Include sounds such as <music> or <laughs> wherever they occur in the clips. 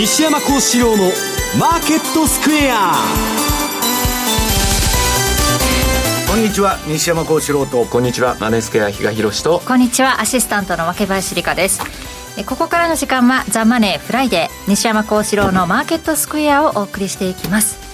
西山孝四郎のマーケットスクエア。こんにちは西山孝四郎と。こんにちはマネースクエア比嘉宏と。こんにちはアシスタントの若林理香です。ここからの時間はザ・マネーフライデー西山孝四郎のマーケットスクエアをお送りしていきます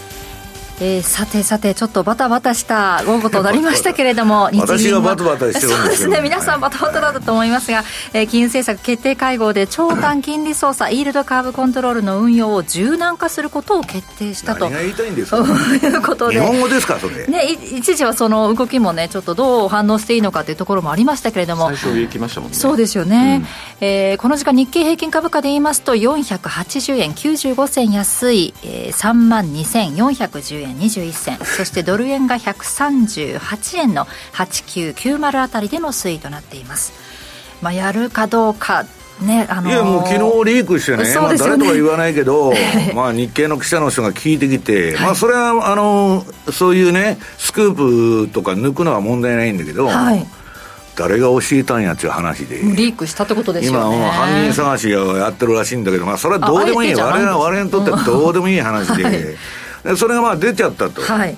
えー、さてさてちょっとバタバタした午後となりましたけれども <laughs> 私がバタバタしてるんですそうですね。皆さんバタバタだったと思いますが、えー、金融政策決定会合で長短金利操作イールドカーブコントロールの運用を柔軟化することを決定したと。何が言いたいんですか？<laughs> いうことで。日本語ですかそれ、ね、一時はその動きもねちょっとどう反応していいのかというところもありましたけれども。最初上行きましたもんね。そうですよね、うん、えー、この時間日経平均株価で言いますと480円95銭安い、えー、3万2410円21銭そしてドル円が138円の8990あたりでの推移となっています。まあ、やるかどうかねあのー、いやもう昨日リークしてね、ね。まあ、誰とは言わないけど、<laughs> まあ日経の記者の人が聞いてきて、はい、まあそれはあのそういうね、スクープとか抜くのは問題ないんだけど、はい、誰が教えたんやっていう話で、リークしたってことですよね。今、犯人探しをやってるらしいんだけど、まあ、それはどうでもいい、我々我々にとってはどうでもいい話で、<laughs> はい、それがまあ出ちゃったと。はい。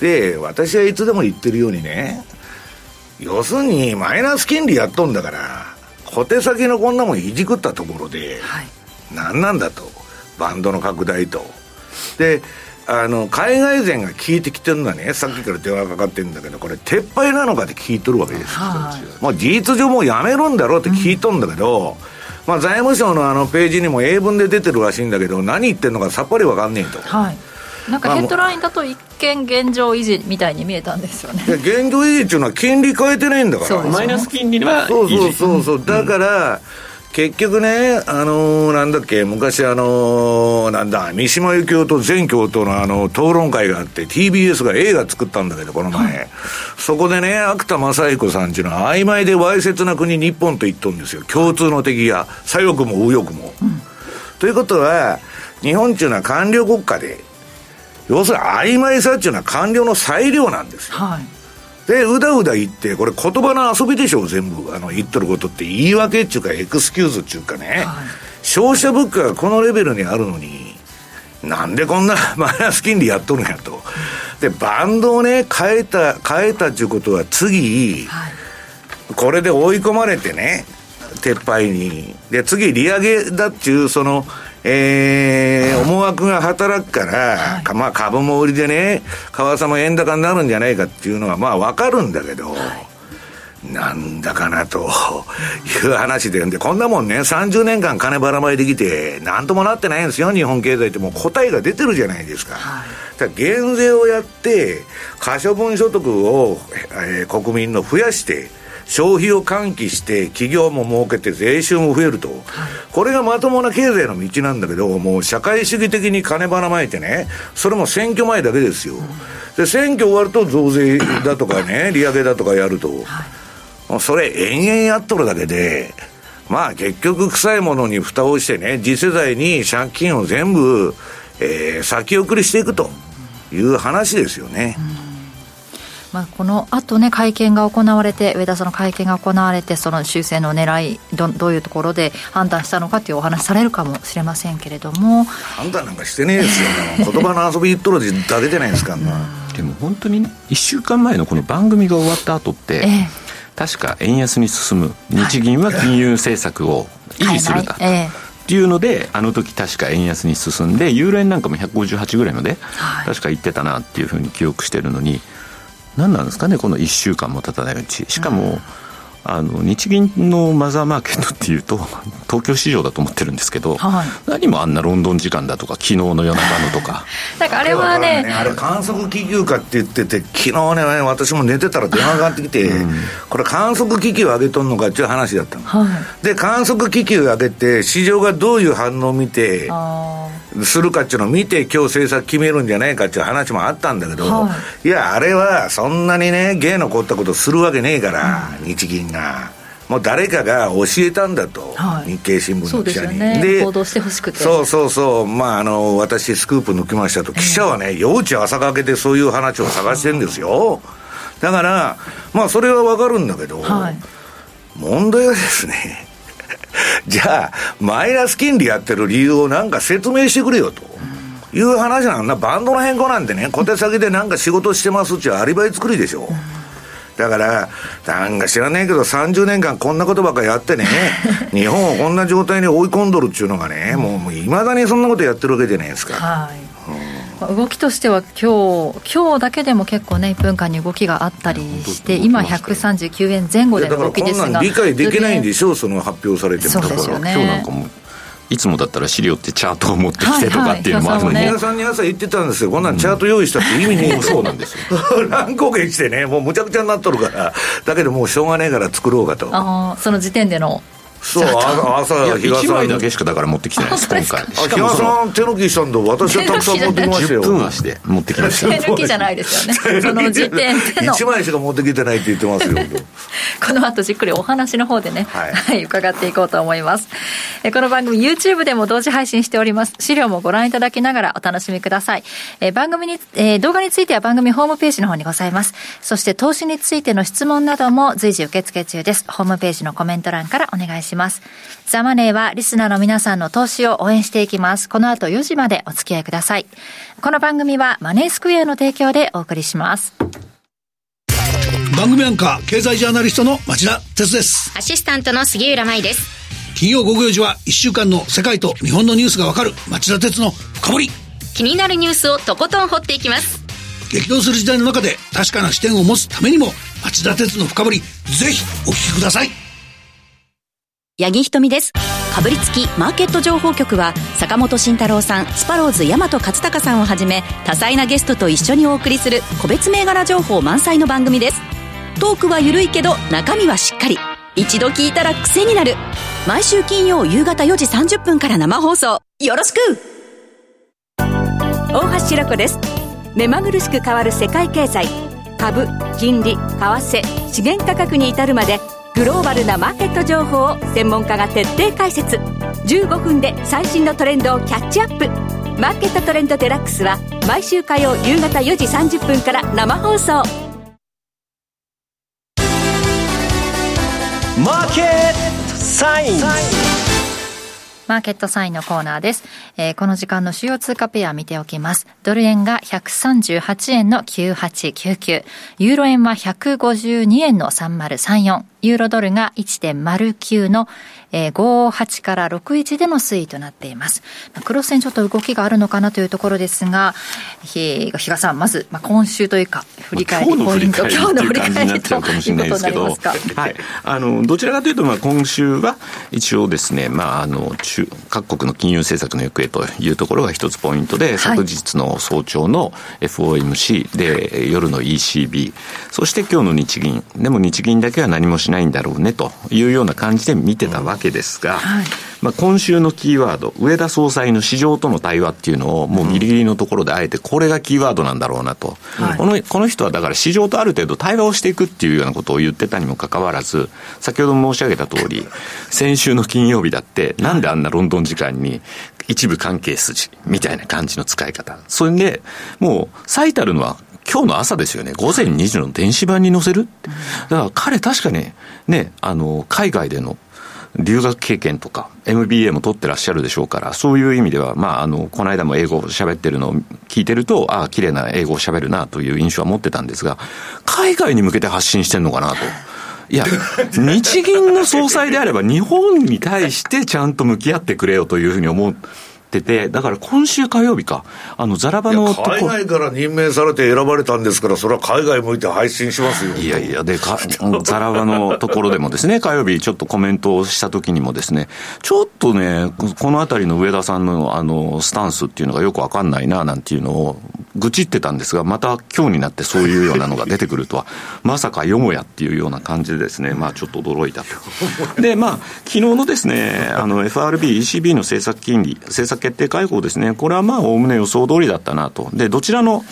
で私はいつでも言ってるようにね要するにマイナス金利やっとんだから小手先のこんなもんいじくったところで、はい、何なんだと。バンドの拡大と。であの海外勢が聞いてきてるのはね。さっきから電話かかってるんだけどこれ撤廃なのかって聞いとるわけですよ、はい、もう事実上もうやめるんだろうって聞いとんだけど、うん、まあ、財務省のあのページにも英文で出てるらしいんだけど何言ってるのかさっぱり分かんねえと。はい。なんかヘッドラインだと一見現状維持みたいに見えたんですよね。現状維持っていうのは金利変えてないんだから。マイナス金利はそうそうそうそう。だから、結局ね、あのー、なんだっけ、昔あのー、なんだ、三島由紀夫と全教とのあの、討論会があって、TBS が映画作ったんだけど、この前。はい、そこでね、芥田正彦さんっていうのは、曖昧でわいせつな国日本と言っとるんですよ。共通の敵が、左翼も右翼も。うん、ということは、日本っていうのは官僚国家で、要するに曖昧さっていうのは官僚の裁量なんですよ。はい、で、うだうだ言って、これ言葉の遊びでしょう、全部。あの、言っとることって言い訳っていうか、エクスキューズっていうかね。はい、消費者物価がこのレベルにあるのに、なんでこんな <laughs> マイナス金利やっとるんやと。で、バンドをね、変えた、変えたっていうことは次、はい、これで追い込まれてね、撤廃に。で、次、利上げだっていう、その、えー、思惑が働くから、はい、まあ株も売りでね、為替も円高になるんじゃないかっていうのはまあわかるんだけど、はい、なんだかなと <laughs> いう話で、で、こんなもんね、30年間金ばらまいてきて、なんともなってないんですよ、日本経済って。もう答えが出てるじゃないですか。はい、減税をやって、可処分所得を、えー、国民の増やして、消費を喚起して企業も儲けて税収も増えると、はい、これがまともな経済の道なんだけどもう社会主義的に金ばらまいてねそれも選挙前だけですよ、うん、で選挙終わると増税だとかね利上げだとかやると、はい、それ延々やっとるだけでまあ結局臭いものに蓋をしてね次世代に借金を全部、えー、先送りしていくという話ですよね。うんまあ、この後ね会見が行われて上田さんの会見が行われてその修正の狙いどどういうところで判断したのかというお話されるかもしれませんけれども。判断なんかしてねえですよ。言葉の遊び言っとるだけじゃないですか、<laughs> でも本当にね1週間前のこの番組が終わった後って、ええ、確か円安に進む日銀は金融政策を維持するだと。はいはい。ええ。っていうのであの時確か円安に進んでユーロ円なんかも158ぐらいまで、確か言ってたなっていうふうに記憶してるのに何なんですかねこの1週間も経たないうち。しかも、あの日銀のマザーマーケットっていうと東京市場だと思ってるんですけど、はい、何もあんなロンドン時間だとか昨日の夜中のとか。<laughs> なんかあれはね、ね、あれ観測気球かって言ってて昨日ね私も寝てたら電話がかかってきて、うん、これ観測気球上げとんのかっていう話だったの、はい、で観測気球上げて市場がどういう反応を見てするかっていうのを見て今日政策決めるんじゃないかっていう話もあったんだけど、はい、いやあれはそんなにね芸の凝ったことするわけねえから、うん、日銀が。もう誰かが教えたんだと、はい、日経新聞の記者に。ね、で報道してほしくて。そうそうそう、まあ、あの、私、スクープ抜きましたと、記者はね、幼稚朝かけてそういう話を探してるんですよ。だから、まあ、それはわかるんだけど、はい、問題はですね、<laughs> じゃあ、マイナス金利やってる理由をなんか説明してくれよと。いう話なんだ。バンドの変更なんてね、小手先でなんか仕事してますっちゅうアリバイ作りでしょ。だから、なんか知らねえけど、30年間こんなことばっかやってね、<laughs> 日本をこんな状態に追い込んどるっていうのがね、もういまだにそんなことやってるわけじゃないですか。はい動きとしては今日今日だけでも結構ね1分間に動きがあったりして今139円前後での動きですが理解できないんでしょうその発表されても。そうですよね。今日なんかもいつもだったら資料ってチャートを持ってきてとかっていうのもあるのに、皆さんに朝言ってたんですよ。こんなんチャート用意したって意味ねえ、うん、そうなんですよ。<laughs> 乱高下してねもうむちゃくちゃになっとるから。だけどもうしょうがねえから作ろうかと。あその時点でのそう朝日傘1枚だけしかだから持ってきてないです今回。日傘さん手抜きしたんで私はたくさん持ってきましたよ。10分足で持ってきました。手抜きじゃないですよねその時点での1枚しか持ってきてないって言ってますよ <laughs> この後じっくりお話の方でね、はい、はい、伺っていこうと思います。この番組 YouTube でも同時配信しております。資料もご覧いただきながらお楽しみください。え番組に、えー、動画については番組ホームページの方にございます。そして投資についての質問なども随時受付中です。ホームページのコメント欄からお願いしますザマネーはリスナーの皆さんの投資を応援していきます。この後4時までお付き合いください。この番組はマネースクエアの提供でお送りします。番組アンカー経済ジャーナリストの町田哲です。アシスタントの杉浦舞です。金曜午後4時は1週間の世界と日本のニュースがわかる町田哲の深掘り。気になるニュースをとことん掘っていきます。激動する時代の中で確かな視点を持つためにも町田哲の深掘りぜひお聞きください。八木ひとみです。かぶりつきマーケット情報局は、坂本慎太郎さん、スパローズ大和勝孝さんをはじめ、多彩なゲストと一緒にお送りする個別銘柄情報満載の番組です。トークは緩いけど、中身はしっかり。一度聞いたら癖になる。毎週金曜夕方4時30分から生放送。よろしく大橋ろ子です。目まぐるしく変わる世界経済。株、金利、為替、資源価格に至るまで、グローバルなマーケット情報を専門家が徹底解説15分で最新のトレンドをキャッチアップマーケットトレンドデラックスは毎週火曜夕方4時30分から生放送マーケットサインマーケットサインのコーナーです。えー、この時間の主要通貨ペア見ておきます。ドル円が138円の9899。ユーロ円は152円の3034。ユーロドルが1.09の、えー、58から61での推移となっています。クロス線ちょっと動きがあるのかなというところですが、比嘉さん、まず、まあ、今週というか、振り返りポイント、今日の振り返りということになりますか。はい。あの、どちらかというと、まあ、今週は一応ですね、まあ、あの、中、各国の金融政策の行方というところが一つポイントで、はい、昨日の早朝の FOMC で、夜の ECB、そして今日の日銀、でも日銀だけは何もしないんだろうねというような感じで見てたわけですが、はい、まあ、今週のキーワード、上田総裁の市場との対話っていうのを、もうギリギリのところであえて、これがキーワードなんだろうなと、はい、このこの人はだから市場とある程度対話をしていくっていうようなことを言ってたにもかかわらず、先ほど申し上げた通り、先週の金曜日だって、なんであんなロンドン時間に一部関係筋みたいな感じの使い方。それで、もう最たるのは今日の朝ですよね、午前2時の電子版に載せる？だから彼確かにね、あの、海外での留学経験とか、MBA も取ってらっしゃるでしょうから、そういう意味では、まあ、あの、この間も英語喋ってるのを聞いてると、ああ、綺麗な英語を喋るなという印象は持ってたんですが、海外に向けて発信してんのかなと。いや、日銀の総裁であれば日本に対してちゃんと向き合ってくれよというふうに思う。ってて、だから今週火曜日か、あの、ザラバの海外から任命されて選ばれたんですから、それは海外向いて配信しますよ。いやいや、で、かザラバのところでもですね、火曜日ちょっとコメントをした時にもですね、ちょっとね、このあたりの上田さんのあの、スタンスっていうのがよくわかんないな、なんていうのを、愚痴ってたんですが、また今日になってそういうようなのが出てくるとは、<laughs> まさかよもやっていうような感じでですね、まあちょっと驚いたと。で、まあ、昨日のですね、あの、FRB、ECB の政策金利、政策決定会合ですね、これはまあ、おおむね予想通りだったなと。で、どちらの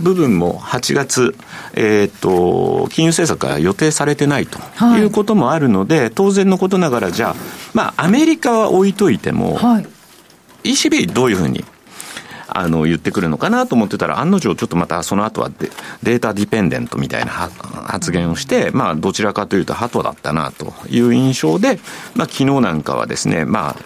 部分も8月、えー、っと、金融政策が予定されてないとい。うこともあるので、はい、当然のことながら、じゃあ、まあ、アメリカは置いといても、はい、ECB どういうふうにあの、言ってくるのかなと思ってたら、案の定ちょっとまたその後はデデータディペンデントみたいな発言をして、まあ、どちらかというと、鳩だったなという印象で、まあ、昨日なんかはですね、まあ、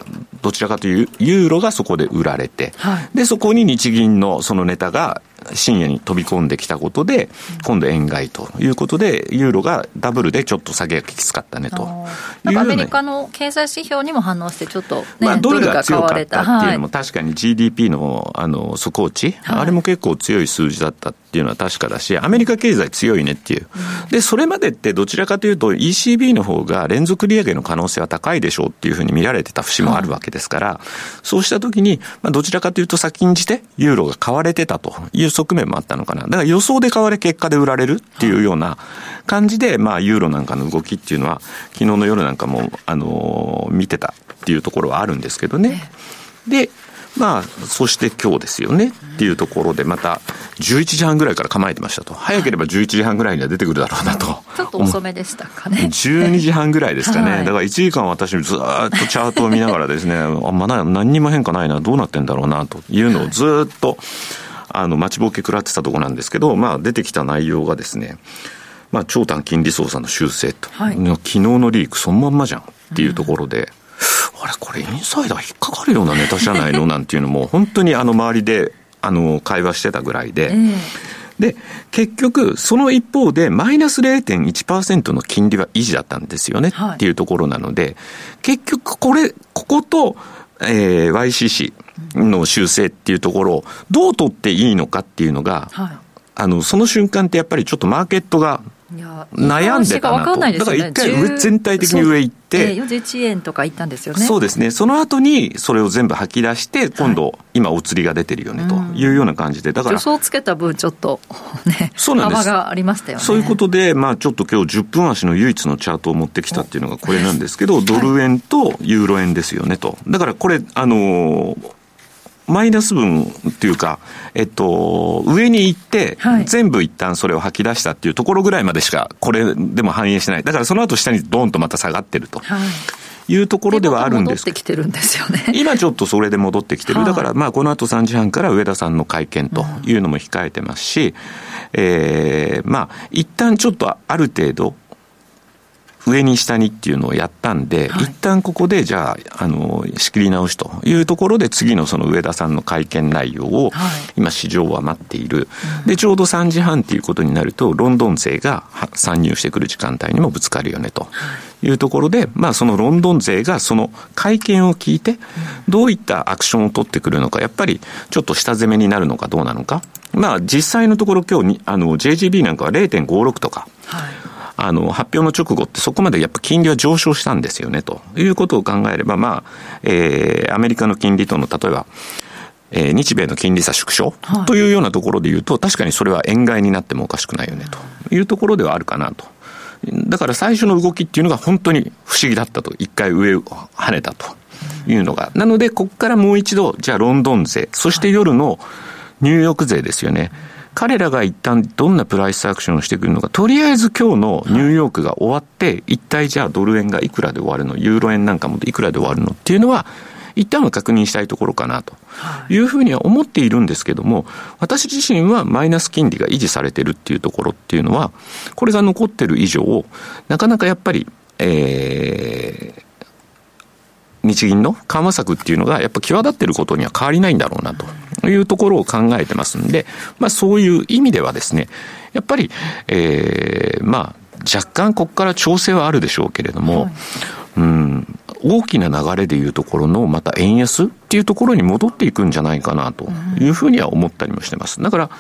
どちらかというユーロがそこで売られて、はい、で、そこに日銀のそのネタが深夜に飛び込んできたことで、今度円買いということで、ユーロがダブルでちょっと下げがきつかったねと。アメリカの経済指標にも反応して、ちょっと、ね、まあ、ドルが強かったっていうのも、確かに GDP のあの底落ち、はい、あれも結構強い数字だったっていうのは確かだし、アメリカ経済強いねっていう。で、それまでってどちらかというと ECB の方が連続利上げの可能性は高いでしょうっていうふうに見られてた節もあるわけですから、そうしたときに、まあ、どちらかというと先んじてユーロが買われてたという側面もあったのかな。だから予想で買われ結果で売られるっていうような感じで、まあ、ユーロなんかの動きっていうのは、昨日の夜なんかも、あのー、見てたっていうところはあるんですけどね。で、まあ、そして今日ですよねっていうところで、また11時半ぐらいから構えてましたと。早ければ11時半ぐらいには出てくるだろうなと。ちょっと遅めでしたかね。12時半ぐらいですかね。はい、だから1時間私ずっとチャートを見ながらですね、<laughs> あまだ何にも変化ないな、どうなってんだろうなというのをずっと、あの、待ちぼうけ食らってたとこなんですけど、まあ出てきた内容がですね、まあ長短金利操作の修正と。はい、昨日のリークそのまんまじゃんっていうところで、うんあれこれインサイダー引っかかるようなネタじゃないの？<laughs> なんていうのも、本当にあの周りで、あの、会話してたぐらいで、えーで、結局、その一方で、マイナス0.1%の金利は維持だったんですよね、はい、っていうところなので、結局、これ、ここと、えー、YCC の修正っていうところを、どう取っていいのかっていうのが、はい、あの、その瞬間ってやっぱりちょっとマーケットが悩んでたなと。だから一回上全体的に上行って、41円とか行ったんですよね。そうですね。その後にそれを全部吐き出して、今度、今お釣りが出てるよねというような感じで、だから。予想つけた分ちょっとね、そうなんです。幅がありましたよね。そういうことで、まあちょっと今日10分足の唯一のチャートを持ってきたっていうのがこれなんですけど、ドル円とユーロ円ですよねと。だからこれ、あのーマイナス分っていうか、えっと、上に行って、全部一旦それを吐き出したっていうところぐらいまでしか、これでも反映してない。だからその後下にドーンとまた下がってると。いうところではあるんです戻ってきてるんですよね。<laughs> 今ちょっとそれで戻ってきてる。だからまあこの後3時半から上田さんの会見というのも控えてますし、ええー、まあ一旦ちょっとある程度上に下にっていうのをやったんで、はい、一旦ここでじゃあ、あの、仕切り直しというところで次のその上田さんの会見内容を、今市場は待っている。で、ちょうど3時半っていうことになると、ロンドン勢が参入してくる時間帯にもぶつかるよねと。いうところで、まあそのロンドン勢がその会見を聞いて、どういったアクションを取ってくるのか、やっぱりちょっと下攻めになるのかどうなのか。まあ実際のところ今日あの JGB なんかは0.56とか、はいあの、発表の直後ってそこまでやっぱ金利は上昇したんですよね、ということを考えれば、まあ、えー、アメリカの金利との、例えば、えー、日米の金利差縮小？というようなところで言うと、はい、確かにそれは円買いになってもおかしくないよね、というところではあるかなと。だから最初の動きっていうのが本当に不思議だったと。一回上を跳ねたというのが。なので、ここからもう一度、じゃあロンドン税、そして夜のニューヨーク税ですよね。彼らが一旦どんなプライスアクションをしてくるのか、とりあえず今日のニューヨークが終わって、一体じゃあドル円がいくらで終わるの、ユーロ円なんかもいくらで終わるのっていうのは、一旦は確認したいところかなと。いうふうには思っているんですけども、私自身はマイナス金利が維持されてるっていうところっていうのは、これが残ってる以上、なかなかやっぱり、えー、日銀の緩和策っていうのがやっぱ際立ってることには変わりないんだろうなというところを考えてますんで、まあそういう意味ではですね、やっぱり、えー、まあ若干ここから調整はあるでしょうけれども、はい、うん、大きな流れでいうところのまた円安っていうところに戻っていくんじゃないかなというふうには思ったりもしてます。だから、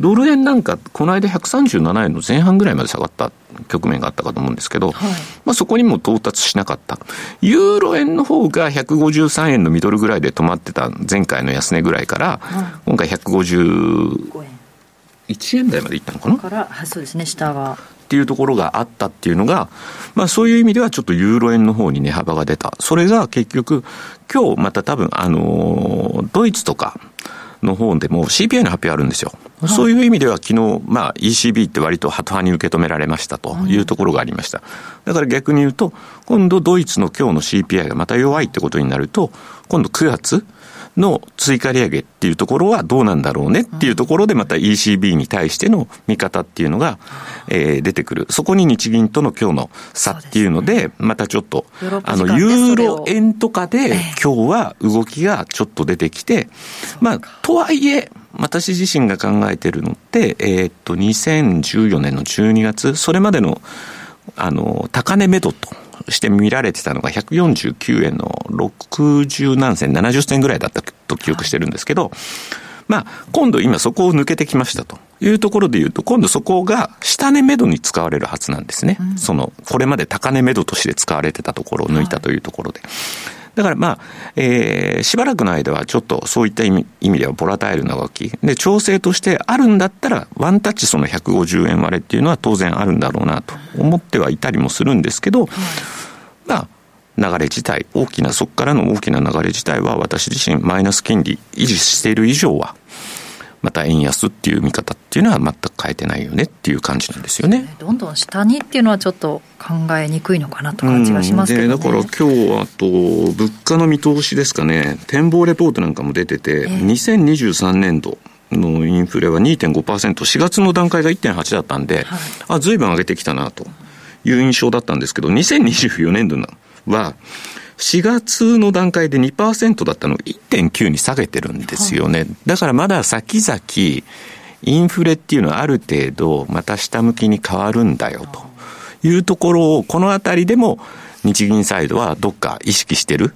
ドル円なんか、この間137円の前半ぐらいまで下がった局面があったかと思うんですけど、はい、まあそこにも到達しなかった。ユーロ円の方が153円のミドルぐらいで止まってた前回の安値ぐらいから、はい、今回151円台までいったのかな？から、そうですね、下が。っていうところがあったっていうのが、まあそういう意味ではちょっとユーロ円の方に値幅が出た。それが結局、今日また多分、あのドイツとか、の方でも CPI の発表あるんですよ。そういう意味では昨日、まあ ECB って割とハト派に受け止められましたというところがありました。だから逆に言うと、今度ドイツの今日の CPI がまた弱いってことになると、今度9月の追加利上げっていうところはどうなんだろうねっていうところでまた ECB に対しての見方っていうのが、えー、出てくる。そこに日銀との今日の差っていうので、またちょっと、あの、ユーロ円とかで今日は動きがちょっと出てきて、まあ、とはいえ、私自身が考えてるのって、えー、っと、2014年の12月、それまでの、あの、高値目処として見られてたのが149円の60何銭、70銭ぐらいだったと記憶してるんですけど、まあ、今度今そこを抜けてきましたというところで言うと、今度そこが下値目処に使われるはずなんですね。うん、その、これまで高値目処として使われてたところを抜いたというところで。はいだからまあ、えー、しばらくの間はちょっとそういった意味意味ではボラタイルな動き。で、調整としてあるんだったら、ワンタッチその150円割れっていうのは当然あるんだろうなと思ってはいたりもするんですけど、はい、まあ、流れ自体、大きな、そこからの大きな流れ自体は私自身マイナス金利維持している以上は、また円安っていう見方っていうのは全く変えてないよねっていう感じなんですよね。どんどん下にっていうのはちょっと考えにくいのかなと感じがしますけど、ね、だから今日あと物価の見通しですかね。展望レポートなんかも出てて、えー、2023年度のインフレは2.5%、4月の段階が1.8だったんで、はい、あ、ずいぶん上げてきたなという印象だったんですけど、2024年度は、4月の段階で2%だったのを1.9に下げてるんですよね。だからまだ先々、インフレっていうのはある程度また下向きに変わるんだよというところをこのあたりでも日銀サイドはどっか意識してる。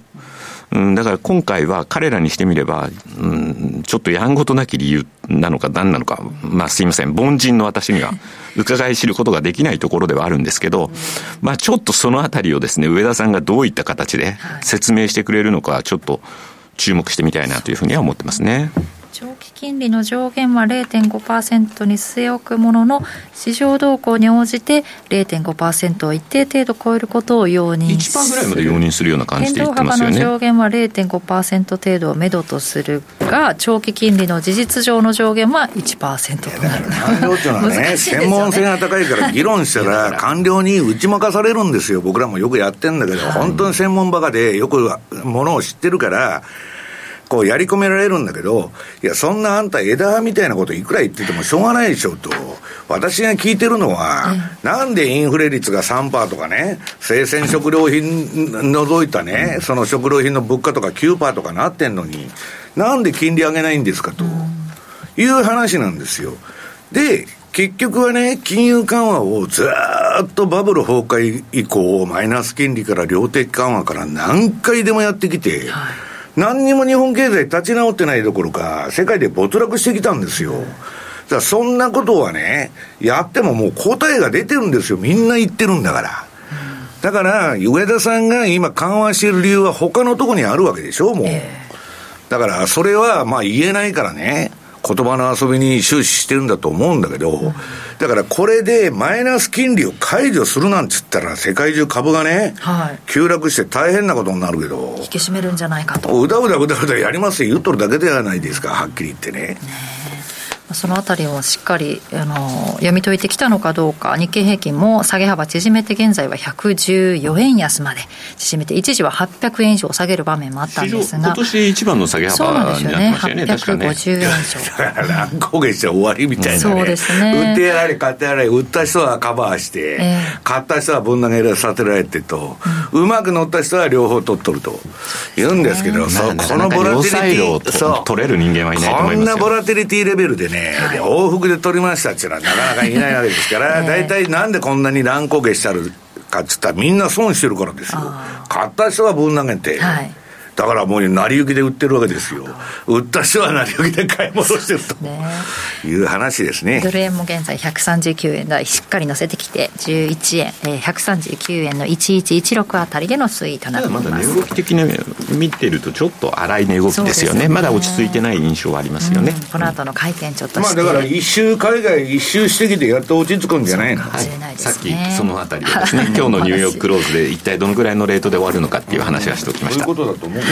うん、だから今回は彼らにしてみれば、うん、ちょっとやんごとなき理由なのか何なのか、まあすいません、凡人の私には伺い知ることができないところではあるんですけど、まあちょっとそのあたりをですね、上田さんがどういった形で説明してくれるのか、ちょっと注目してみたいなというふうには思ってますね。長期金利の上限は0.5%に据え置くものの市場動向に応じて0.5%を一定程度超えることを容認する1%ぐらいまで容認するような感じで言ってますよね。変動幅の上限は0.5%程度をめどとするが長期金利の事実上の上限は1%となる。官僚っていうのはね。ね専門性が高いから議論したら官僚に打ち負かされるんですよ。僕らもよくやってんだけど、はい、本当に専門バカでよくものを知ってるからこうやり込められるんだけど、いや、そんなあんた枝みたいなこといくら言っててもしょうがないでしょと。私が聞いてるのは、なんでインフレ率が3%とかね、生鮮食料品除いたね、その食料品の物価とか9%とかなってんのに、なんで金利上げないんですかという話なんですよ。で、結局はね、金融緩和をずっとバブル崩壊以降、マイナス金利から量的緩和から何回でもやってきて、はい何にも日本経済立ち直ってないどころか、世界で没落してきたんですよ。だそんなことはね、やってももう答えが出てるんですよ。みんな言ってるんだから。だから、上田さんが今緩和している理由は他のとこにあるわけでしょ、もう。だから、それはまあ言えないからね。言葉の遊びに終始してるんだと思うんだけど、だからこれでマイナス金利を解除するなんて言ったら、世界中株がね、はい、急落して大変なことになるけど、引き締めるんじゃないかと。うだうだうだうだやりますよ、言っとるだけではないですか、はっきり言ってね。ねそのあたりをしっかりあの読み解いてきたのかどうか、日経平均も下げ幅縮めて、現在は114円安まで。縮めて、一時は800円以上下げる場面もあったんですが、今年一番の下げ幅になってましたよね、よね、850円以上。乱高下して終わりみたいな、ね、そうですね。売ってやられ、買ってやられ、売った人はカバーして、えー、買った人はぶん投げさせられてと、うん、うまく乗った人は両方取っとると。言うんですけど、そう、このボラティリティ、そう、取れる人間はいないと思いますこんなボラティリティレベルでね、はい、往復で取りましたっていうのはなかなかいないわけですから、大体なんでこんなに乱高下したるかっつったらみんな損してるからですよ。買った人はぶん投げて、はいだからもう成り行きで売ってるわけですよ。売った人は成り行きで買い戻してるという話ですね。ドル円も現在139円台しっかり乗せてきて11円、えー、139円の1116あたりでの推移となっています。まだ値動き的に見てるとちょっと荒い値動きですよね。ねまだ落ち着いてない印象はありますよね。この後の回転ちょっとまあだから一周海外一周してきてやっと落ち着くんじゃないの？はい、さっきそのあたりでですね。<laughs> 今日のニューヨーククローズで一体どのぐらいのレートで終わるのかっていう話はしておきました。そういうことだと思う。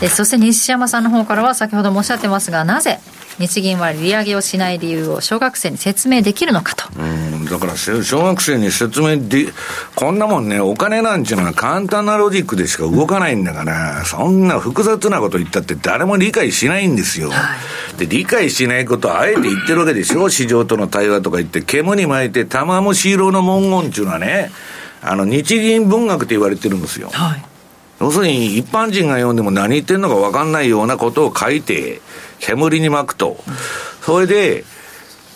でそして西山さんの方からは先ほどもおっしゃってますがなぜ日銀は利上げをしない理由を小学生に説明できるのかと。うん、だから小学生に説明で、こんなもんね、お金なんちゅうのは簡単なロジックでしか動かないんだから、そんな複雑なこと言ったって誰も理解しないんですよ。はい、で、理解しないことをあえて言ってるわけでしょ？市場との対話とか言って、煙に巻いて玉虫色の文言っていうのはね、あの、日銀文学って言われてるんですよ。はい要するに一般人が読んでも何言ってんのか分かんないようなことを書いて、煙に巻くと。それで、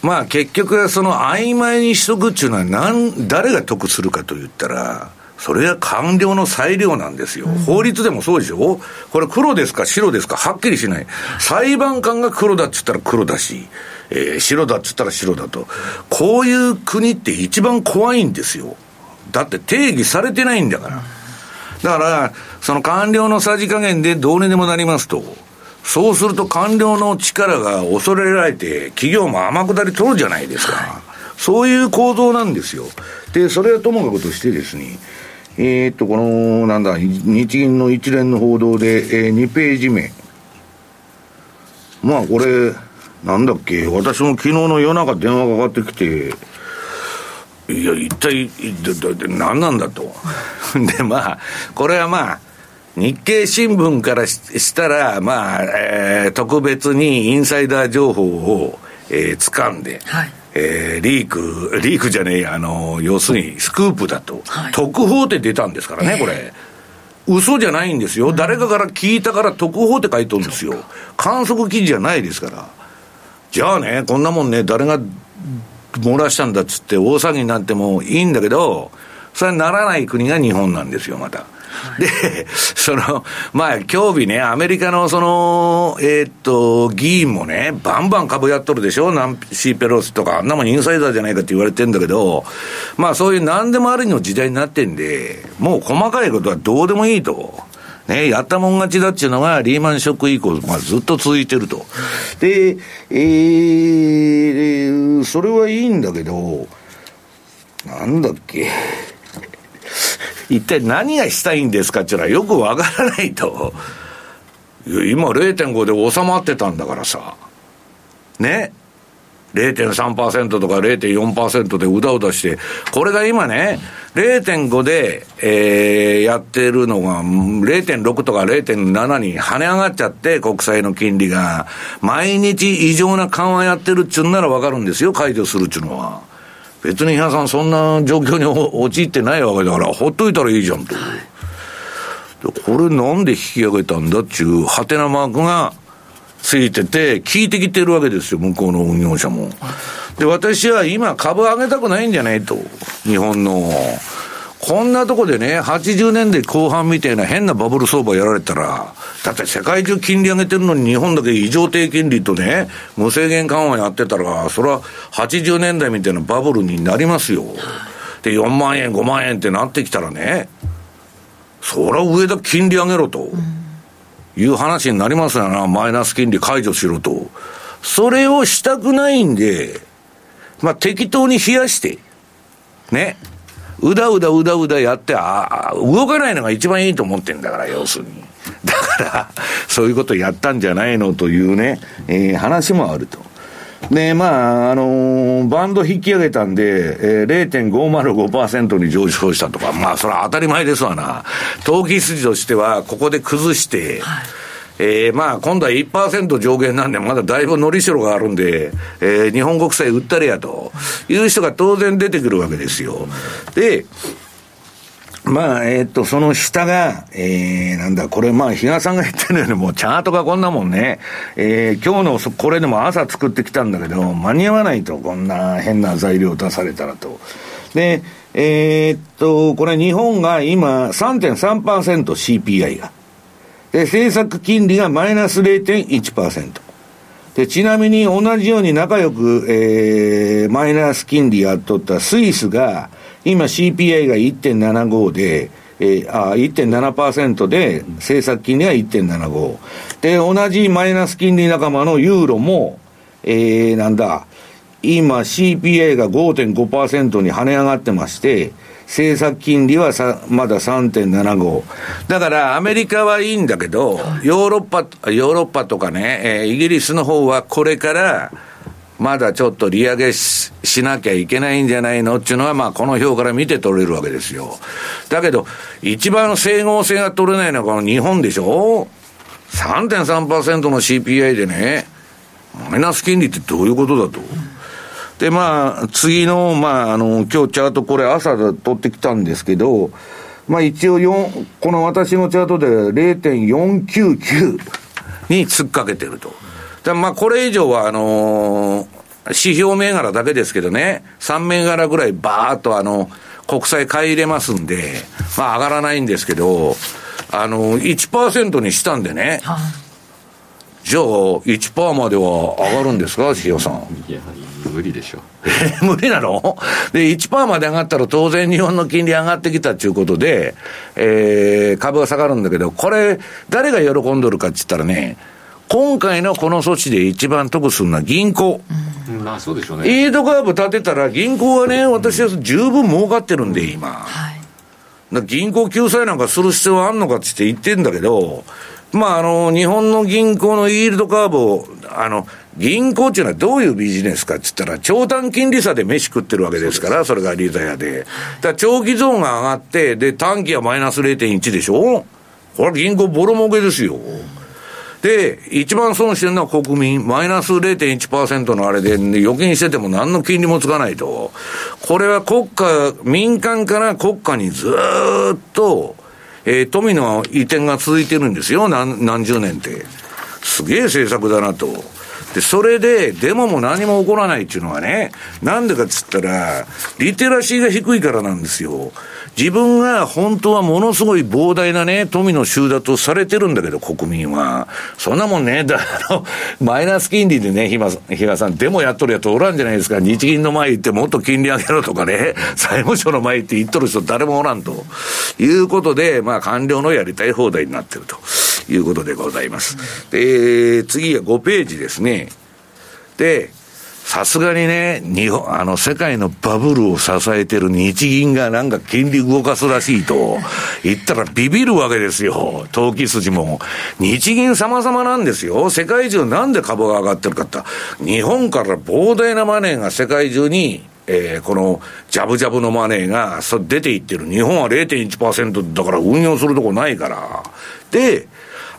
まあ結局その曖昧にしとくっていうのは何、誰が得するかと言ったら、それは官僚の裁量なんですよ。法律でもそうでしょ？これ黒ですか白ですかはっきりしない。裁判官が黒だっつったら黒だし、えー、白だっつったら白だと。こういう国って一番怖いんですよ。だって定義されてないんだから。だから、その官僚のさじ加減でどうにでもなりますと。そうすると官僚の力が恐れられて、企業も天下り取るじゃないですか。そういう構造なんですよ。で、それはともかくとしてですね、えー、っと、この、なんだ、日銀の一連の報道で、えー、2ページ目。まあ、これ、なんだっけ、私も昨日の夜中電話かかってきて、いや、一体、何なんだと。<laughs> で、まあ、これはまあ、日経新聞からしたら、まあ、えー、特別にインサイダー情報を、えー、掴んで、はい、えー、リーク、リークじゃねえあの、要するにスクープだと。はい、特報って出たんですからね、えー、これ。嘘じゃないんですよ。誰かから聞いたから特報って書いてるんですよ。観測記事じゃないですから。じゃあね、こんなもんね、誰が漏らしたんだっつって大騒ぎになってもいいんだけど、それはならない国が日本なんですよ、また。で、その、まあ、今日日ね、アメリカのその、えー、っと、議員もね、バンバン株やっとるでしょ？ナンシー・ペロスとか、あんなもんインサイダーじゃないかって言われてんだけど、まあ、そういう何でもありの時代になってんで、もう細かいことはどうでもいいと。ね、やったもん勝ちだっていうのがリーマンショック以降、まあ、ずっと続いてると。で、えー、それはいいんだけど、なんだっけ？一体何がしたいんですかっていうのはよくわからないと。今0.5で収まってたんだからさ。ね。0.3%とか0.4%でうだうだして、これが今ね、0.5で、えー、やってるのが、0.6とか0.7に跳ね上がっちゃって、国債の金利が、毎日異常な緩和やってるっちゅうんならわかるんですよ、解除するっちゅうのは。別に皆さんそんな状況に陥ってないわけだから、ほっといたらいいじゃんと。これなんで引き上げたんだっちゅう、はてなマークがついてて、聞いてきてるわけですよ、向こうの運用者も。で、私は今株上げたくないんじゃないと。日本の。こんなとこでね、80年代後半みたいな変なバブル相場やられたら、だって世界中金利上げてるのに日本だけ異常低金利とね、無制限緩和やってたら、それは80年代みたいなバブルになりますよ。で、4万円、5万円ってなってきたらね、そら上だ金利上げろと。いう話になりますよな、マイナス金利解除しろと。それをしたくないんで、まあ適当に冷やして、ね。うだうだうだうだやって、ああ、動かないのが一番いいと思ってんだから、要するに。だから、そういうことやったんじゃないのというね、えー、話もあると。で、まあ、あのー、バンド引き上げたんで、えー、0.505%に上昇したとか、まあ、それは当たり前ですわな。投機筋としては、ここで崩して、はいえー、まあ、今度は1%上限なんで、まだだいぶのりしろがあるんで、えー、日本国債売ったれやという人が当然出てくるわけですよ。で、まあ、えっ、と、その下が、えー、なんだ、これ、まあ、比嘉さんが言ってるように、もうチャートがこんなもんね、えー、今日のこれでも朝作ってきたんだけど、間に合わないと、こんな変な材料出されたらと。で、えー、っと、これ日本が今3.3% CPI が。で、政策金利がマイナス0.1%。で、ちなみに同じように仲良く、えー、マイナス金利やっとったスイスが、今 CPI が1.75で、えー、あ、1.7%で、政策金利が1.75。で、同じマイナス金利仲間のユーロも、えー、なんだ、今 CPI が5.5%に跳ね上がってまして、政策金利はさまだ3.75。だからアメリカはいいんだけど、ヨーロッパ、ヨーロッパとかね、えー、イギリスの方はこれから、まだちょっと利上げしなきゃいけないんじゃないのっていうのは、まあ、この表から見て取れるわけですよ。だけど、一番整合性が取れないのはこの日本でしょ ?3.3% の CPI でね、マイナス金利ってどういうことだと？で、まあ、次の、まあ、あの、今日チャートこれ朝取ってきたんですけど、まあ一応4、この私のチャートで0.499に突っかけてると。まあ、これ以上は、あのー、指標銘柄だけですけどね、3銘柄ぐらいバーっとあの、国債買い入れますんで、まあ上がらないんですけど、あの、1%にしたんでね、はあ、じゃあ1%までは上がるんですか、塩さん。無理でしょ。え <laughs> 無理なの？で、1%まで上がったら当然日本の金利上がってきたということで、えー、株が下がるんだけど、これ、誰が喜んどるかって言ったらね、今回のこの措置で一番得するのは銀行。うん、まあそうでしょうね。イードカーブ立てたら銀行はね、私は十分儲かってるんで、今。はい、銀行救済なんかする必要あんのかって言ってんだけど、まあ、あの、日本の銀行のイールドカーブを、あの、銀行っていうのはどういうビジネスかって言ったら、長短金利差で飯食ってるわけですから、それがリザヤで。だから長期ゾーンが上がって、で、短期はマイナス0.1でしょ？これ銀行ボロ儲けですよ。で、一番損してるのは国民、マイナス0.1%のあれで、預金してても何の金利もつかないと。これは国家、民間から国家にずっと、えー、富の移転が続いてるんですよ、何何十年って。すげえ政策だなと。で、それで、デモも何も起こらないっていうのはね、なんでかっつったら、リテラシーが低いからなんですよ。自分が本当はものすごい膨大なね、富の収奪をされてるんだけど、国民は。そんなもんね、<laughs> だあの、マイナス金利でね、ひま、ひまさん、デモやっとるやつおらんじゃないですか。日銀の前行ってもっと金利上げろとかね、<laughs> 財務省の前行って言っとる人誰もおらんと。いうことで、まあ、官僚のやりたい放題になってるということでございます。で、次は5ページですね。で、さすがにね、日本、あの、世界のバブルを支えてる日銀がなんか金利動かすらしいと言ったらビビるわけですよ。投機筋も。日銀様々なんですよ。世界中なんで株が上がってるかって。日本から膨大なマネーが世界中にえー、このジャブジャブのマネーが出ていってる。日本は0.1%だから運用するとこないから。で、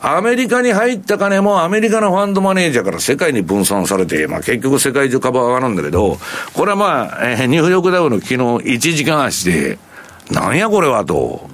アメリカに入った金もアメリカのファンドマネージャーから世界に分散されて、まあ結局世界中株上がるんだけど、これはまあ、えー、ニューヨークダウの昨日1時間足で、なんやこれはと。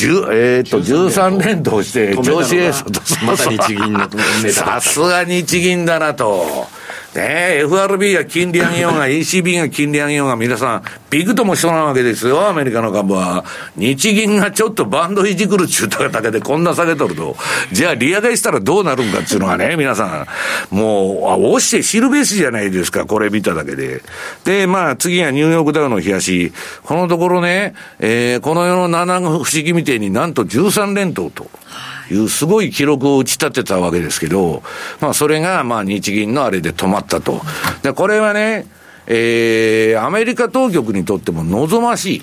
えっ、ー、と、13連投して、調子ええと、<laughs> さすが日銀だなと。ね FRB が金利上げようが、<laughs> ECB が金利上げようが、皆さん、ビクとも一緒なわけですよ、アメリカの株は。日銀がちょっとバンドいじくるっちゅうただけでこんな下げとると、じゃあ利上げしたらどうなるんかっていうのはね、<laughs> 皆さん、もう、押して知るべしじゃないですか、これ見ただけで。で、まあ、次はニューヨークダウの冷やし。このところね、えー、この世の七不思議みてえになんと13連投と。いいうすごい記録を打ち立てたわけですけど、まあそれがまあ日銀のあれで止まったと。で、これはね、えー、アメリカ当局にとっても望ましい。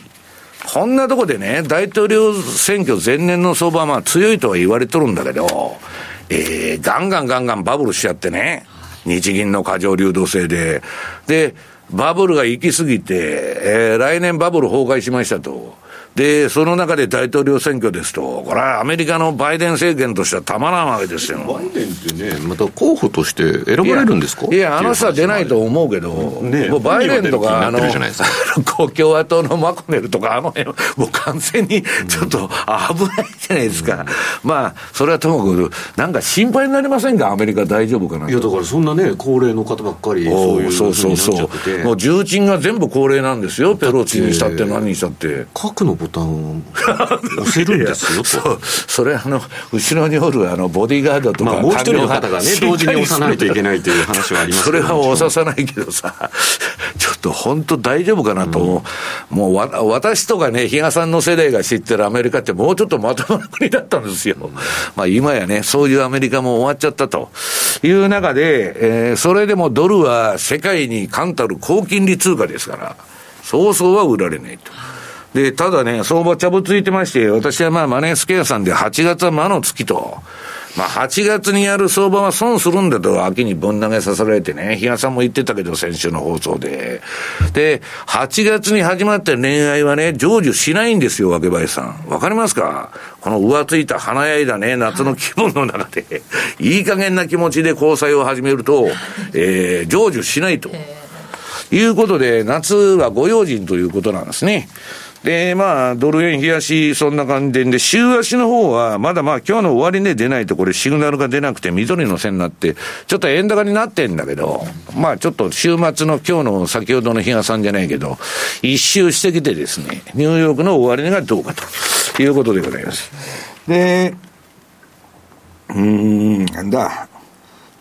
こんなとこでね、大統領選挙前年の相場はまあ強いとは言われとるんだけど、えー、ガンガンガンガンバブルしちゃってね、日銀の過剰流動性で。で、バブルが行き過ぎて、えー、来年バブル崩壊しましたと。で、その中で大統領選挙ですと、これはアメリカのバイデン政権としてはたまらんわけですよ。バイデンってね、また候補として選ばれるんですか？いや、あの人は出ないと思うけど、ね、もうバイデンとか、あの、共和党のマコネルとか、あの辺、もう完全にちょっと危ないじゃないですか。うん、まあ、それはともかく、なんか心配になりませんか、アメリカ大丈夫かな。いや、だからそんなね、高齢の方ばっかり、そういうそうそうそう。もう重鎮が全部高齢なんですよ、ペロチにしたって何にしたって。核のボタンを押せるんですよと。<laughs> それあの、後ろにおるあの、ボディーガードとか、まあ、もう一人の方がね、同時に押さないといけないという話はありますそれは押ささないけどさ、<laughs> ちょっと本当大丈夫かなと思う。うん、もうわ、私とかね、比嘉さんの世代が知ってるアメリカってもうちょっとまともな国だったんですよ。まあ今やね、そういうアメリカも終わっちゃったという中で、えー、それでもドルは世界に冠たる高金利通貨ですから、そうそうは売られないと。で、ただね、相場ちゃぶついてまして、私はまあマネースケアさんで8月は魔の月と、まあ8月にやる相場は損するんだと秋にぶん投げさせられてね、比嘉さんも言ってたけど先週の放送で。で、8月に始まった恋愛はね、成就しないんですよ、若林さん。わかりますか？この浮ついた華やいだね、夏の気分の中で、いい加減な気持ちで交際を始めると、えー、成就しないと。いうことで、夏はご用心ということなんですね。で、まあ、ドル円冷やし、そんな感じで、週足の方は、まだまあ、今日の終わりで出ないと、これシグナルが出なくて、緑の線になって、ちょっと円高になってんだけど、まあ、ちょっと週末の今日の先ほどの日嘉さんじゃないけど、一周してきてですね、ニューヨークの終値がどうかということでございます。で、うーん、なんだ。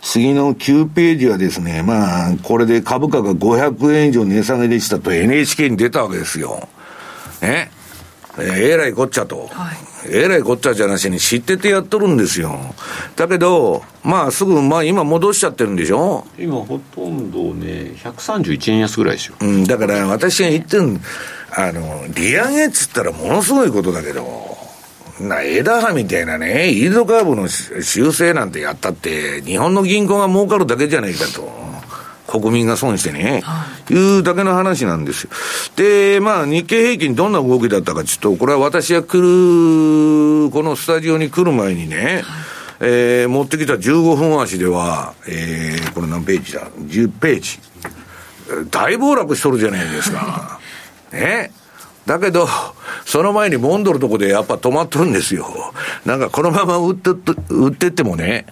次の9ページはですね、まあ、これで株価が500円以上値下げでしたと NHK に出たわけですよ。ね。えー、えらいこっちゃと。はい、えらいこっちゃじゃなしに知っててやっとるんですよ。だけど、まあすぐ、まあ今戻しちゃってるんでしょ？今ほとんどね、131円安ぐらいですよ。うん、だから私が言ってるあの、利上げっつったらものすごいことだけど、な、枝葉みたいなね、イールドカーブの修正なんてやったって、日本の銀行が儲かるだけじゃないかと。国民が損してね、はい、いうだけの話なんですよ。で、まあ、日経平均どんな動きだったかちょっと、これは私が来る、このスタジオに来る前にね、はい、えー、持ってきた15分足では、えー、これ何ページだ ?10 ページ。大暴落しとるじゃないですか。<laughs> ね。だけど、その前にモンドルとこでやっぱ止まっとるんですよ。なんかこのまま売って売ってってもね、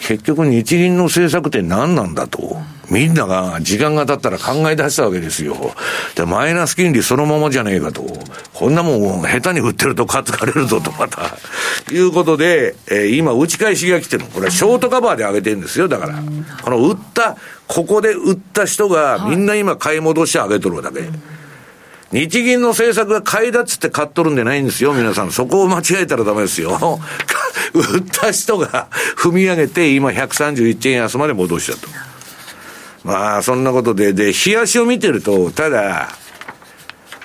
結局日銀の政策って何なんだと。みんなが時間が経ったら考え出したわけですよ。で、マイナス金利そのままじゃねえかと。こんなもん下手に売ってると担がれるぞとまた。いうことで、えー、今打ち返しが来てるこれはショートカバーで上げてるんですよ。だから。この売った、ここで売った人がみんな今買い戻して上げとるだけ。日銀の政策が買いだっつって買っとるんじゃないんですよ、皆さん。そこを間違えたらダメですよ。<laughs> 売った人が踏み上げて、今131円安まで戻したと。まあ、そんなことで、で、冷やしを見てると、ただ、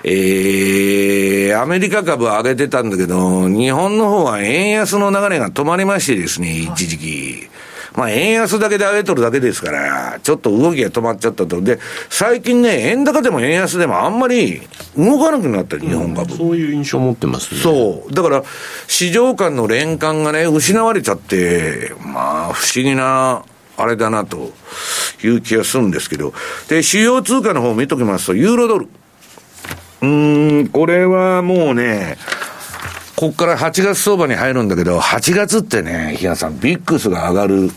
えー、アメリカ株は上げてたんだけど、日本の方は円安の流れが止まりましてですね、一時期。まあ、円安だけで上げとるだけですから、ちょっと動きが止まっちゃったと。で、最近ね、円高でも円安でもあんまり動かなくなった、日本株、うん、そういう印象を持ってますね。そう。だから、市場間の連関がね、失われちゃって、まあ、不思議な、あれだなという気がするんですけど。で、主要通貨の方を見ときますと、ユーロドル。うん、これはもうね、こっから8月相場に入るんだけど、8月ってね、日嘉さん、ビックスが上がる。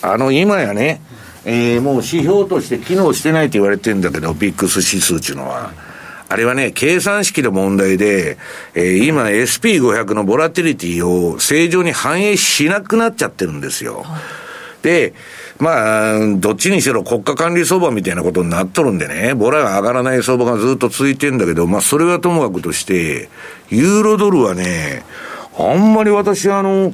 あの、今やね、えー、もう指標として機能してないと言われてんだけど、ビックス指数っていうのは。あれはね、計算式の問題で、えー、今 SP500 のボラティリティを正常に反映しなくなっちゃってるんですよ。で、まあ、どっちにしろ国家管理相場みたいなことになっとるんでね、ボラが上がらない相場がずっと続いてんだけど、まあ、それはともかくとして、ユーロドルはね、あんまり私あの、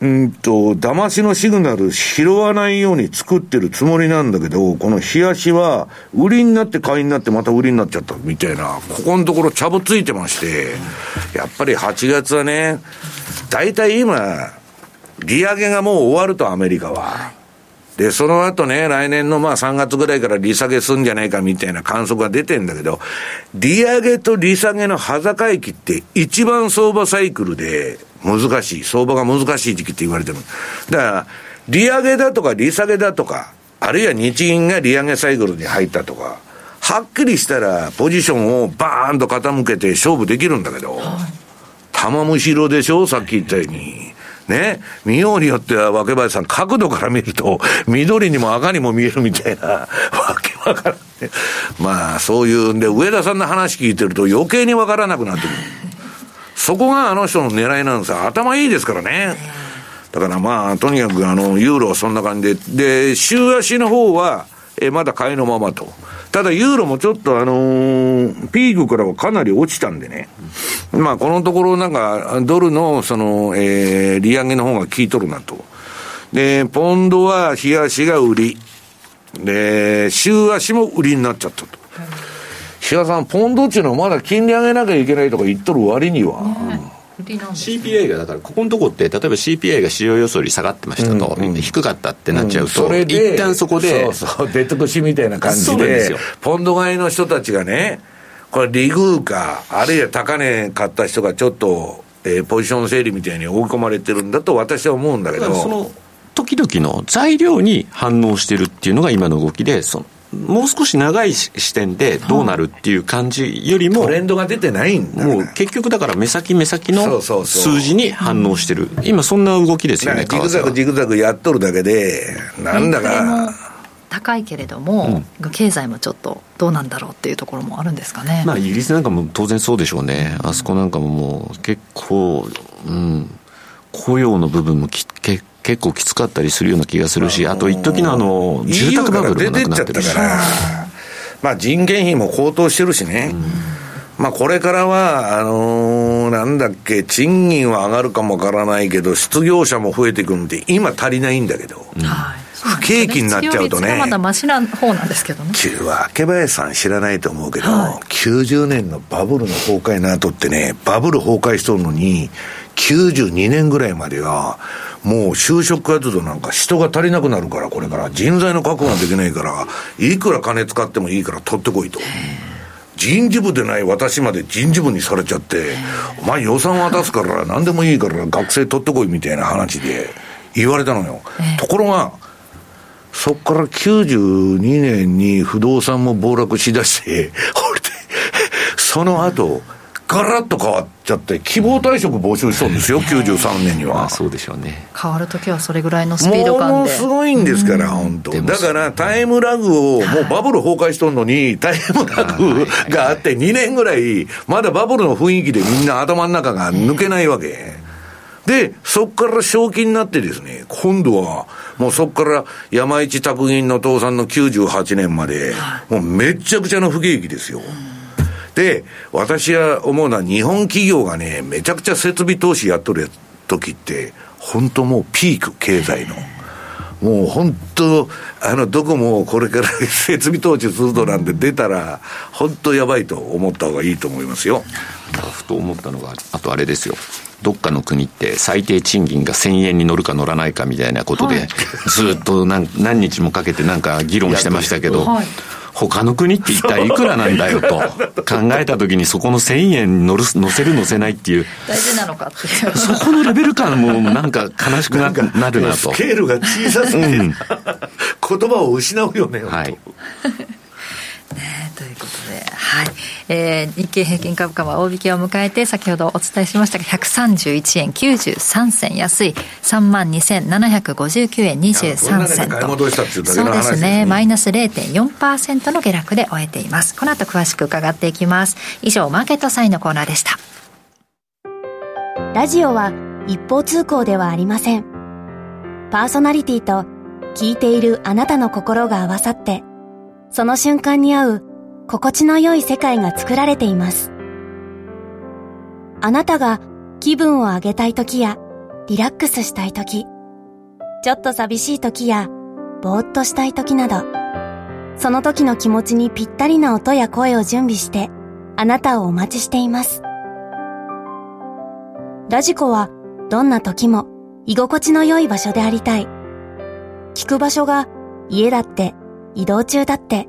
うんと、騙しのシグナル拾わないように作ってるつもりなんだけど、この冷やしは、売りになって買いになってまた売りになっちゃったみたいな、ここのところちゃぶついてまして、やっぱり8月はね、大体今、利上げがもう終わるとアメリカは。で、その後ね、来年のまあ3月ぐらいから利下げすんじゃないかみたいな観測が出てんだけど、利上げと利下げの端境期って一番相場サイクルで難しい、相場が難しい時期って言われてる。だから、利上げだとか利下げだとか、あるいは日銀が利上げサイクルに入ったとか、はっきりしたらポジションをバーンと傾けて勝負できるんだけど、玉むしろでしょ？さっき言ったように。ね、見ようによっては、若林さん、角度から見ると、緑にも赤にも見えるみたいな、わけわからん、ね。まあ、そういうんで、上田さんの話聞いてると余計にわからなくなってくる。そこがあの人の狙いなんですよ。頭いいですからね。だからまあ、とにかくあの、ユーロはそんな感じで、で、週足の方は、えまだ買いのままと。ただ、ユーロもちょっとあのー、ピークからはかなり落ちたんでね。まあ、このところなんか、ドルの、その、えー、利上げの方が効いとるなと。で、ポンドは、日足が売り。で、週足も売りになっちゃったと。岸田さん、ポンドっていうのはまだ金利上げなきゃいけないとか言っとる割には。CPI がだからここのとこって例えば CPI が市場予想より下がってましたと、うん。うん、低かったってなっちゃうと、うん、それで一旦そこでそうそう出尽くしみたいな感じでポンド買いの人たちがねこれ利食うかあるいは高値買った人がちょっと、えー、ポジション整理みたいに追い込まれてるんだと私は思うんだけど。その時々の材料に反応してるっていうのが今の動きでそのもう少し長い視点でどうなるっていう感じよりも、トレンドが出てないんだもう結局だから目先目先の数字に反応してる、今そんな動きですよね、ジグザグジグザグやっとるだけで、なんだか。高いけれども、うん、経済もちょっとどうなんだろうっていうところもあるんですかね。まあ、イギリスなんかも当然そうでしょうね。あそこなんかももう結構、うん、雇用の部分もき結結構きつかったりするような気がするし、あと一時のあの、住宅バブルもなくなってるし。まあ人件費も高騰してるしね。まあこれからは、あのー、なんだっけ、賃金は上がるかもわからないけど、失業者も増えてくるんで、今足りないんだけど。うん不景気になっちゃうとね。まだマシな方なんですけどね。は、明林さん知らないと思うけど、はい、90年のバブルの崩壊の後ってね、バブル崩壊しとるのに、92年ぐらいまでは、もう就職活動なんか人が足りなくなるから、これから人材の確保ができないから、いくら金使ってもいいから取ってこいと。人事部でない私まで人事部にされちゃって、お前予算渡すから何でもいいから学生取ってこいみたいな話で言われたのよ。ところが、そこから92年に不動産も暴落しだして、<laughs> その後、ガラッと変わっちゃって、希望退職募集したんですよ、93年には。まあ、そうでしょうね。変わるときはそれぐらいのスピード感で。ものすごいんですから、本当だからタイムラグを、もうバブル崩壊しとんのに、タイムラグがあって、2年ぐらい、まだバブルの雰囲気でみんな頭の中が抜けないわけ。で、そこから正気になってですね、今度は、もうそこから山一宅銀の倒産の98年まで、もうめちゃくちゃの不景気ですよ。で、私は思うのは日本企業がね、めちゃくちゃ設備投資やっとる時って、本当もうピーク、経済の。もう本当、あの、どこもこれから <laughs> 設備投資するとなんて出たら、本当やばいと思った方がいいと思いますよ。ふと思ったのが、あとあれですよ。どっかの国って最低賃金が1000円に乗るか乗らないかみたいなことで、ずっと何何日もかけてなんか議論してましたけど、他の国って一体いくらなんだよと考えたときにそこの1000円乗る乗せる乗せないっていう。大事なのかって。そこのレベル感もなんか悲しくななるなと。スケールが小さすぎて、うん、<laughs> 言葉を失うよねはい。<laughs> ね、ということで、はいえー、日経平均株価は大引けを迎えて先ほどお伝えしましたが131円93銭安い。3万2759円23銭と。そうですね。マイナス0.4%の下落で終えています。この後詳しく伺っていきます。以上マーケットサインのコーナーでした。ラジオは一方通行ではありません。パーソナリティと聞いているあなたの心が合わさってその瞬間に合う心地の良い世界が作られています。あなたが気分を上げたい時やリラックスしたい時、ちょっと寂しい時やぼーっとしたい時など、その時の気持ちにぴったりな音や声を準備してあなたをお待ちしています。ラジコはどんな時も居心地の良い場所でありたい。聞く場所が家だって移動中だって、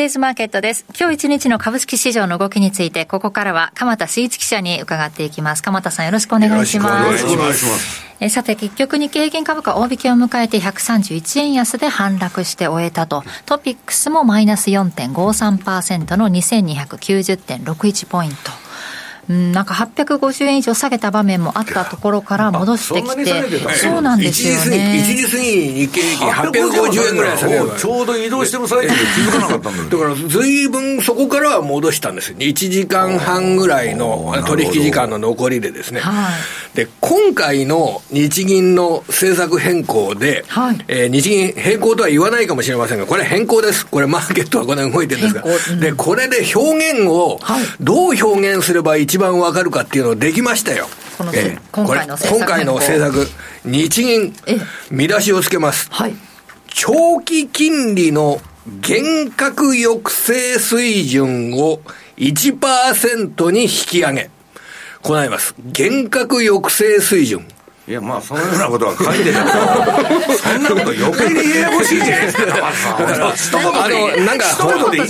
デイズマーケットです。今日一日の株式市場の動きについて、ここからは鎌田新一記者に伺っていきます。鎌田さんよろしくお願いします。よろしくお願いします。えさて、結局日経平均株価大引けを迎えて131円安で反落して終えたと。トピックスもマイナス4.53%の2290.61ポイント。うん、なんか850円以上下げた場面もあったところから戻してきて、そうなんですよね。1時過ぎ日経平均850円ぐらい下げちょうど移動してる最中で気づかなかったんだだから随分そこからは戻したんですよ。1時間半ぐらいの取引時間の残りでですね。で、今回の日銀の政策変更で、はい、えー、日銀変更とは言わないかもしれませんが、これ変更です。これマーケットはこの動いてるんですが、うん、で、これで表現をどう表現すれば一番わかるかっていうのをできましたよ。この、えー、今回の今回の政策、日銀、見出しをつけます。はい、長期金利の厳格抑制水準を1%に引き上げ、行います。厳格抑制水準。いや、まあ、そのようなことは書いてたけど、そんなこと余計にややこしいじゃないですか。あの、なんか、これね、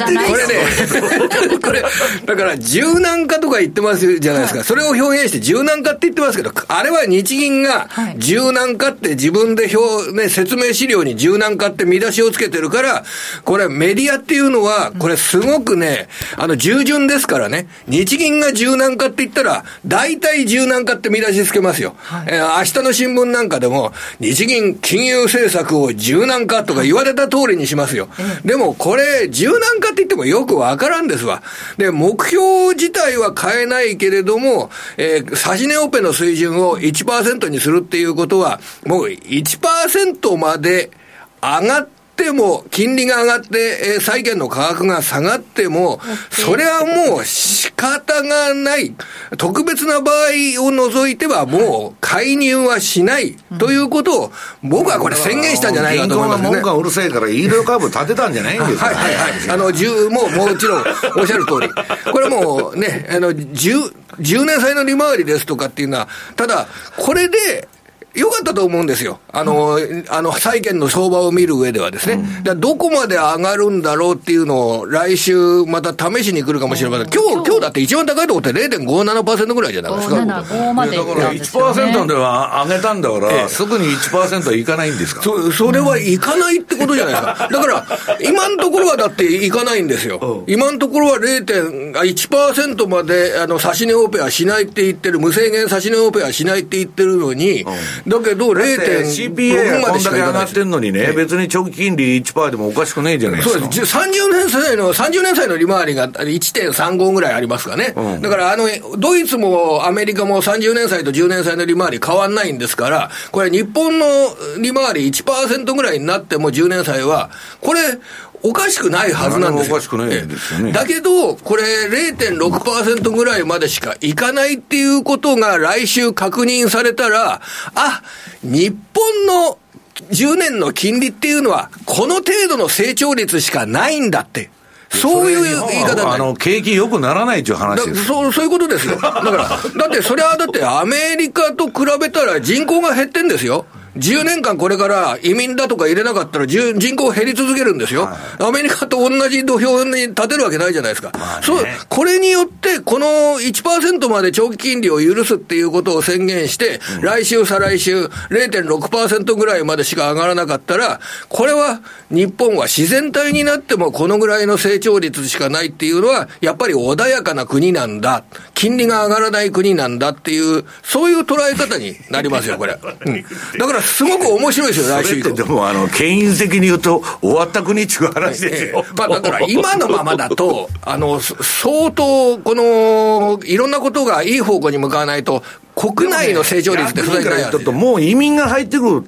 これ、だから、柔軟化とか言ってますじゃないですか。それを表現して柔軟化って言ってますけど、あれは日銀が柔軟化って自分で表、ね、説明資料に柔軟化って見出しをつけてるから、これメディアっていうのは、これすごくね、あの、従順ですからね、日銀が柔軟化って言ったら、大体柔軟化って見出しつけますよ。はい、えー日の新聞なんかでも、日銀金融政策を柔軟化とか言われた通りにしますよ。でもこれ、柔軟化って言ってもよくわからんですわ。で、目標自体は変えないけれども、えー、差し値オペの水準を1%にするっていうことは、もう1%まで上がって、っても、金利が上がって、えー、債券の価格が下がっても、それはもう仕方がない。特別な場合を除いてはもう介入はしないということを、僕はこれ宣言したんじゃないかと思いますね。銀行が文句がうるせえから、イールドカーブ立てたんじゃないんですか、<laughs> はいはいはい。あの、10、もうもちろんおっしゃる通り。これもうね、あの、10、10年債の利回りですとかっていうのは、ただ、これで、良かったと思うんですよ。あの、うん、あの、債券の相場を見る上ではですね。うん、どこまで上がるんだろうっていうのを来週また試しに来るかもしれません。今日、今日だって一番高いところって0.57%ぐらいじゃないですか。5までだから1%では上げたんだから、ええ、すぐに1%はいかないんですか？そそれはいかないってことじゃないですか。<laughs> だから、今のところはだっていかないんですよ。今のところは0.1%まで、あの、差し値オペはしないって言ってる、無制限差し値オペはしないって言ってるのに、だけど0.6まで上がってんのにね、別に長期金利1%でもおかしくないじゃないですか。そうです。30年歳の、30年歳の利回りが1.35ぐらいありますかね。うん、だからあの、ドイツもアメリカも30年歳と10年歳の利回り変わんないんですから、これ日本の利回り1%ぐらいになっても10年歳は、これ、おかしくないはずなんですよ。おかしくないですよね。だけど、これ0.6%ぐらいまでしかいかないっていうことが来週確認されたら、あ、日本の10年の金利っていうのは、この程度の成長率しかないんだって。そういう言い方あの、景気良くならないっていう話ですそう、そういうことですよ。だから、だってそれはだってアメリカと比べたら人口が減ってんですよ。10年間これから移民だとか入れなかったら人口減り続けるんですよ、はい、アメリカと同じ土俵に立てるわけないじゃないですか。まあね、そう、これによって、この1%まで長期金利を許すっていうことを宣言して、うん、来週、再来週、0.6%ぐらいまでしか上がらなかったら、これは日本は自然体になってもこのぐらいの成長率しかないっていうのは、やっぱり穏やかな国なんだ。金利が上がらない国なんだっていう、そういう捉え方になりますよ、これ。<laughs> うん、だから、すごく面白いですよ、来週以降。でも、あの、権威的に言うと、終わった国っていう話ですよ。まあ、だから、<laughs> 今のままだと、あの、相当、この、いろんなことがいい方向に向かわないと、国内の成長率ってそれないともう移民が入ってくる、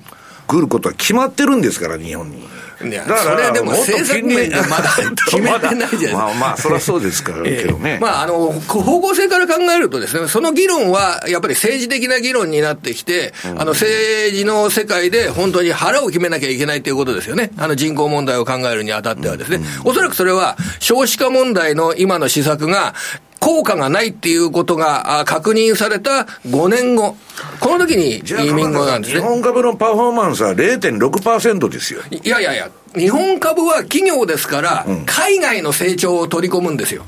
くることは決まってるんですから、日本に。いや、だからそれでも政策面でまだ決めてないじゃないですか。まあまあ、そりゃそうですからけどね。まあ、あの、方向性から考えるとですね、その議論はやっぱり政治的な議論になってきて、うん、あの、政治の世界で本当に腹を決めなきゃいけないということですよね。あの、人口問題を考えるにあたってはですね。うん、おそらくそれは少子化問題の今の施策が、効果がないっていうことが確認された5年後、この時に移民後なんですね。日本株のパフォーマンスは0.6%ですよ。いやいやいや、日本株は企業ですから、海外の成長を取り込むんですよ。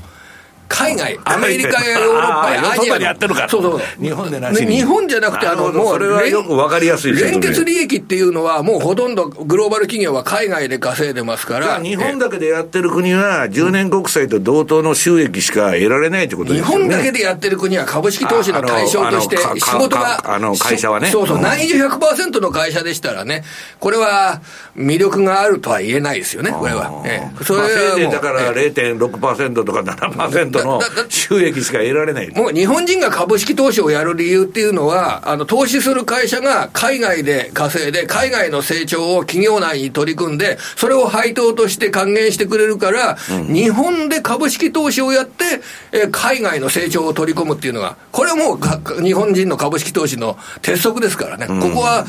海外、アメリカやヨーロッパや <laughs> アジアやってるから。そうそう。日本でなしに。日本じゃなくて、あの、もう、それはよくわかりやすい連結利益っていうのは、もうほとんどグローバル企業は海外で稼いでますから。日本だけでやってる国は、10年国債と同等の収益しか得られないってことですよね。日本だけでやってる国は株式投資の対象として、仕事が、あの、会社はね。そうそう、内需100%の会社でしたらね、これは魅力があるとは言えないですよね、これは。ええ、それは。だから0.6%とか7%の収益しか得られない。もう日本人が株式投資をやる理由っていうのは、あの、投資する会社が海外で稼いで、海外の成長を企業内に取り組んで、それを配当として還元してくれるから、うん、日本で株式投資をやって、え海外の成長を取り込むっていうのが、これはもう日本人の株式投資の鉄則ですからね。ここは、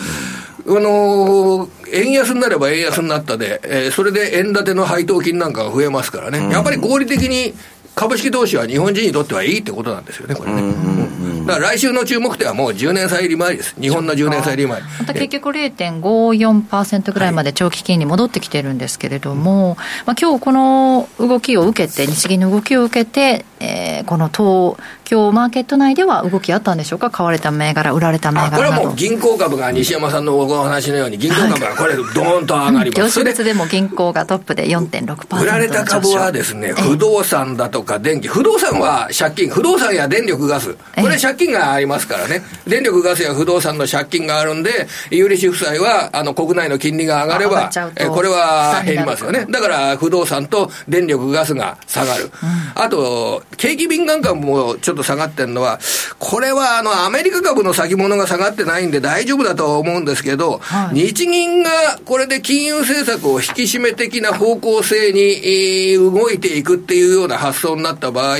あのー、円安になれば円安になったで、えー、それで円建ての配当金なんかが増えますからね、やっぱり合理的に株式投資は日本人にとってはいいってことなんですよね、これね。だから来週の注目点はもう10年債利回りです、日本の10年債利回り。また結局0.54%ぐらいまで長期金利戻ってきてるんですけれども、はい、まあ今日この動きを受けて、日銀の動きを受けて、えー、この東京マーケット内では動きあったんでしょうか、買われた銘柄、売られた銘柄これはもう銀行株が西山さんのお話のように、銀行株がこれ、どーんと上がります、業種別でも銀行がトップで4.6%売られた株はですね、不動産だとか電気、不動産は借金、不動産や電力ガス、これ借金がありますからね、電力ガスや不動産の借金があるんで、有利子負債はあの国内の金利が上がれば、えこれは減りますよね。だから不動産と電力ガスが下がる。うん、あと、景気敏感株もちょっと下がってるのは、これはあのアメリカ株の先物が下がってないんで大丈夫だとは思うんですけど、はい、日銀がこれで金融政策を引き締め的な方向性に動いていくっていうような発想になった場合、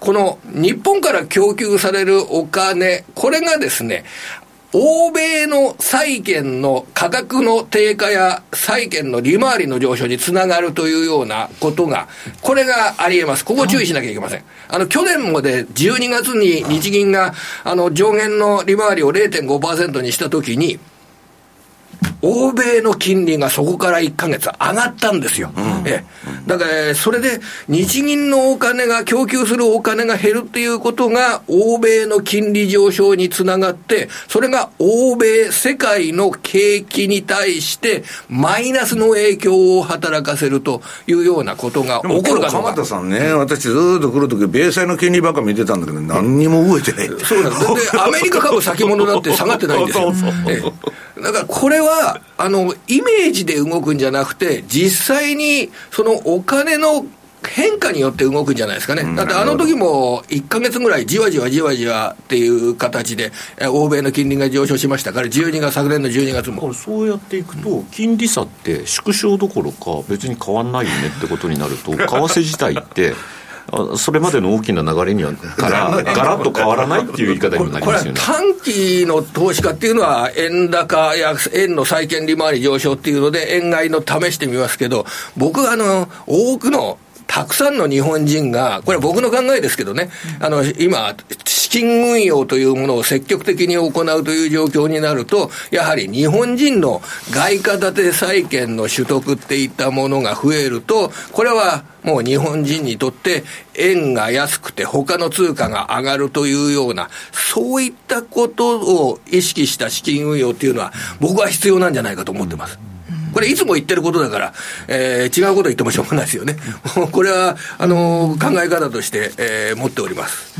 この日本から供給されるお金、これがですね、欧米の債券の価格の低下や債券の利回りの上昇につながるというようなことが、これがあり得ます。ここ注意しなきゃいけません。あの、去年まで12月に日銀が、あの、上限の利回りを0.5%にしたときに、欧米の金利がそこから1か月上がったんですよ。うん、えだから、それで日銀のお金が、供給するお金が減るっていうことが、欧米の金利上昇につながって、それが欧米、世界の景気に対して、マイナスの影響を働かせるというようなことが起こるかどうか。田さんね、私ずっと来るとき、米債の金利ばっか見てたんだけど、何にも動いてない。そうなんです。で、アメリカ株先物だって下がってないんですよ。そうそうそうだからこれは、あの、イメージで動くんじゃなくて、実際にそのお金の変化によって動くんじゃないですかね。だってあの時も1か月ぐらいじわじわじわじわっていう形で、欧米の金利が上昇しましたから、12月、昨年の12月も。そうやっていくと、金利差って縮小どころか別に変わんないよねってことになると、為替自体って、それまでの大きな流れにはから <laughs> ガラッと変わらないっていう言い方にもなりますよね。短期の投資家っていうのは、円高や円の債券利回り上昇っていうので、円買いの試してみますけど、僕はあの多くのたくさんの日本人が、これは僕の考えですけどね、あの、今、資金運用というものを積極的に行うという状況になると、やはり日本人の外貨建て債券の取得っていったものが増えると、これはもう日本人にとって円が安くて他の通貨が上がるというような、そういったことを意識した資金運用っていうのは、僕は必要なんじゃないかと思ってます。これいつも言ってることだから、えー、違うこと言ってもしょうがないですよね。<laughs> これは、あのー、考え方として、えー、持っております。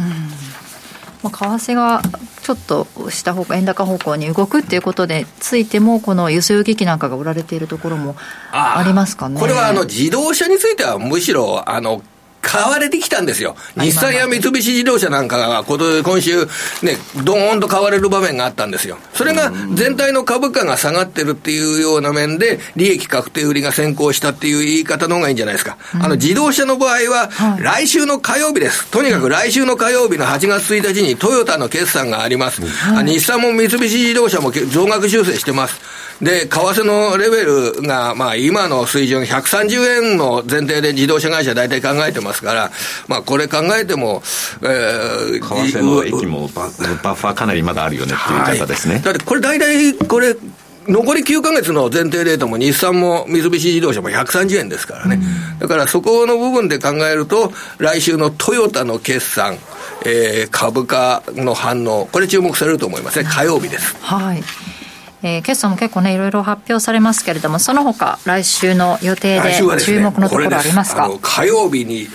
まあ、為替がちょっと下方向、円高方向に動くっていうことでついても、この輸送機器なんかが売られているところもありますかねこれはあの自動車については、むしろあの買われてきたんですよ。日産や三菱自動車なんかが今週ね、ドーンと買われる場面があったんですよ。それが全体の株価が下がってるっていうような面で、利益確定売りが先行したっていう言い方の方がいいんじゃないですか。あの自動車の場合は、来週の火曜日です。とにかく来週の火曜日の8月1日にトヨタの決算があります。日産も三菱自動車も増額修正してます。で、為替のレベルが、まあ今の水準130円の前提で自動車会社大体考えてますから、まあこれ考えても、えー、為替の駅もババッファーかなりまだあるよねっていう方ですね。はい、だってこれ大体、これ、残り9ヶ月の前提レートも日産も三菱自動車も130円ですからね。だからそこの部分で考えると、来週のトヨタの決算、えー、株価の反応、これ注目されると思いますね。火曜日です。はい。えー、決算も結構ね、いろいろ発表されますけれども、その他、来週の予定で注目のところありますか、ね、火曜日に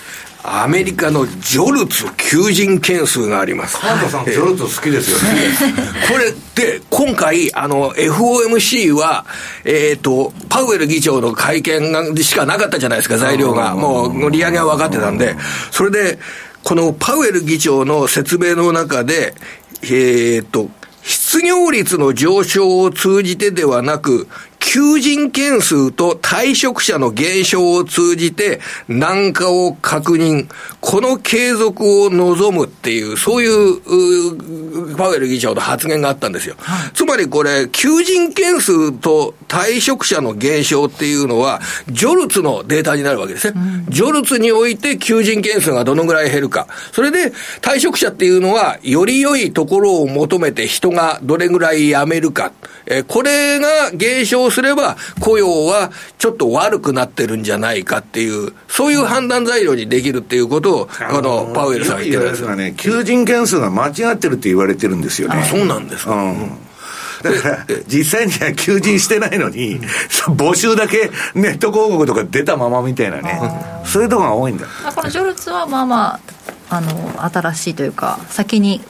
アメリカのジョルツ求人件数があります。川田さん、ジョルツ好きですよね。これで、今回、あの、FOMC は、えっ、ー、と、パウエル議長の会見がしかなかったじゃないですか、材料が。もう、利上げは分かってたんで。それで、このパウエル議長の説明の中で、えっ、ー、と、失業率の上昇を通じてではなく、求人件数と退職者の減少を通じて難化を確認、この継続を望むっていう、そういうパウエル議長の発言があったんですよ。はい、つまりこれ、求人件数と退職者の減少っていうのは、ジョルツのデータになるわけですね。うん、ジョルツにおいて求人件数がどのぐらい減るか。それで、退職者っていうのは、より良いところを求めて人がどれぐらい辞めるか。えこれが減少すれば、雇用はちょっと悪くなってるんじゃないかっていう、そういう判断材料にできるっていうことを、このパウエルさんが言ってるんですがね、求人件数が間違ってるって言われてるんですよね。そうなんですか。うん実際には求人してないのに、募集だけネット広告とか出たままみたいなね、そういうところが多いんだ。このジョルツはまあまあ、あの、新しいというか、先に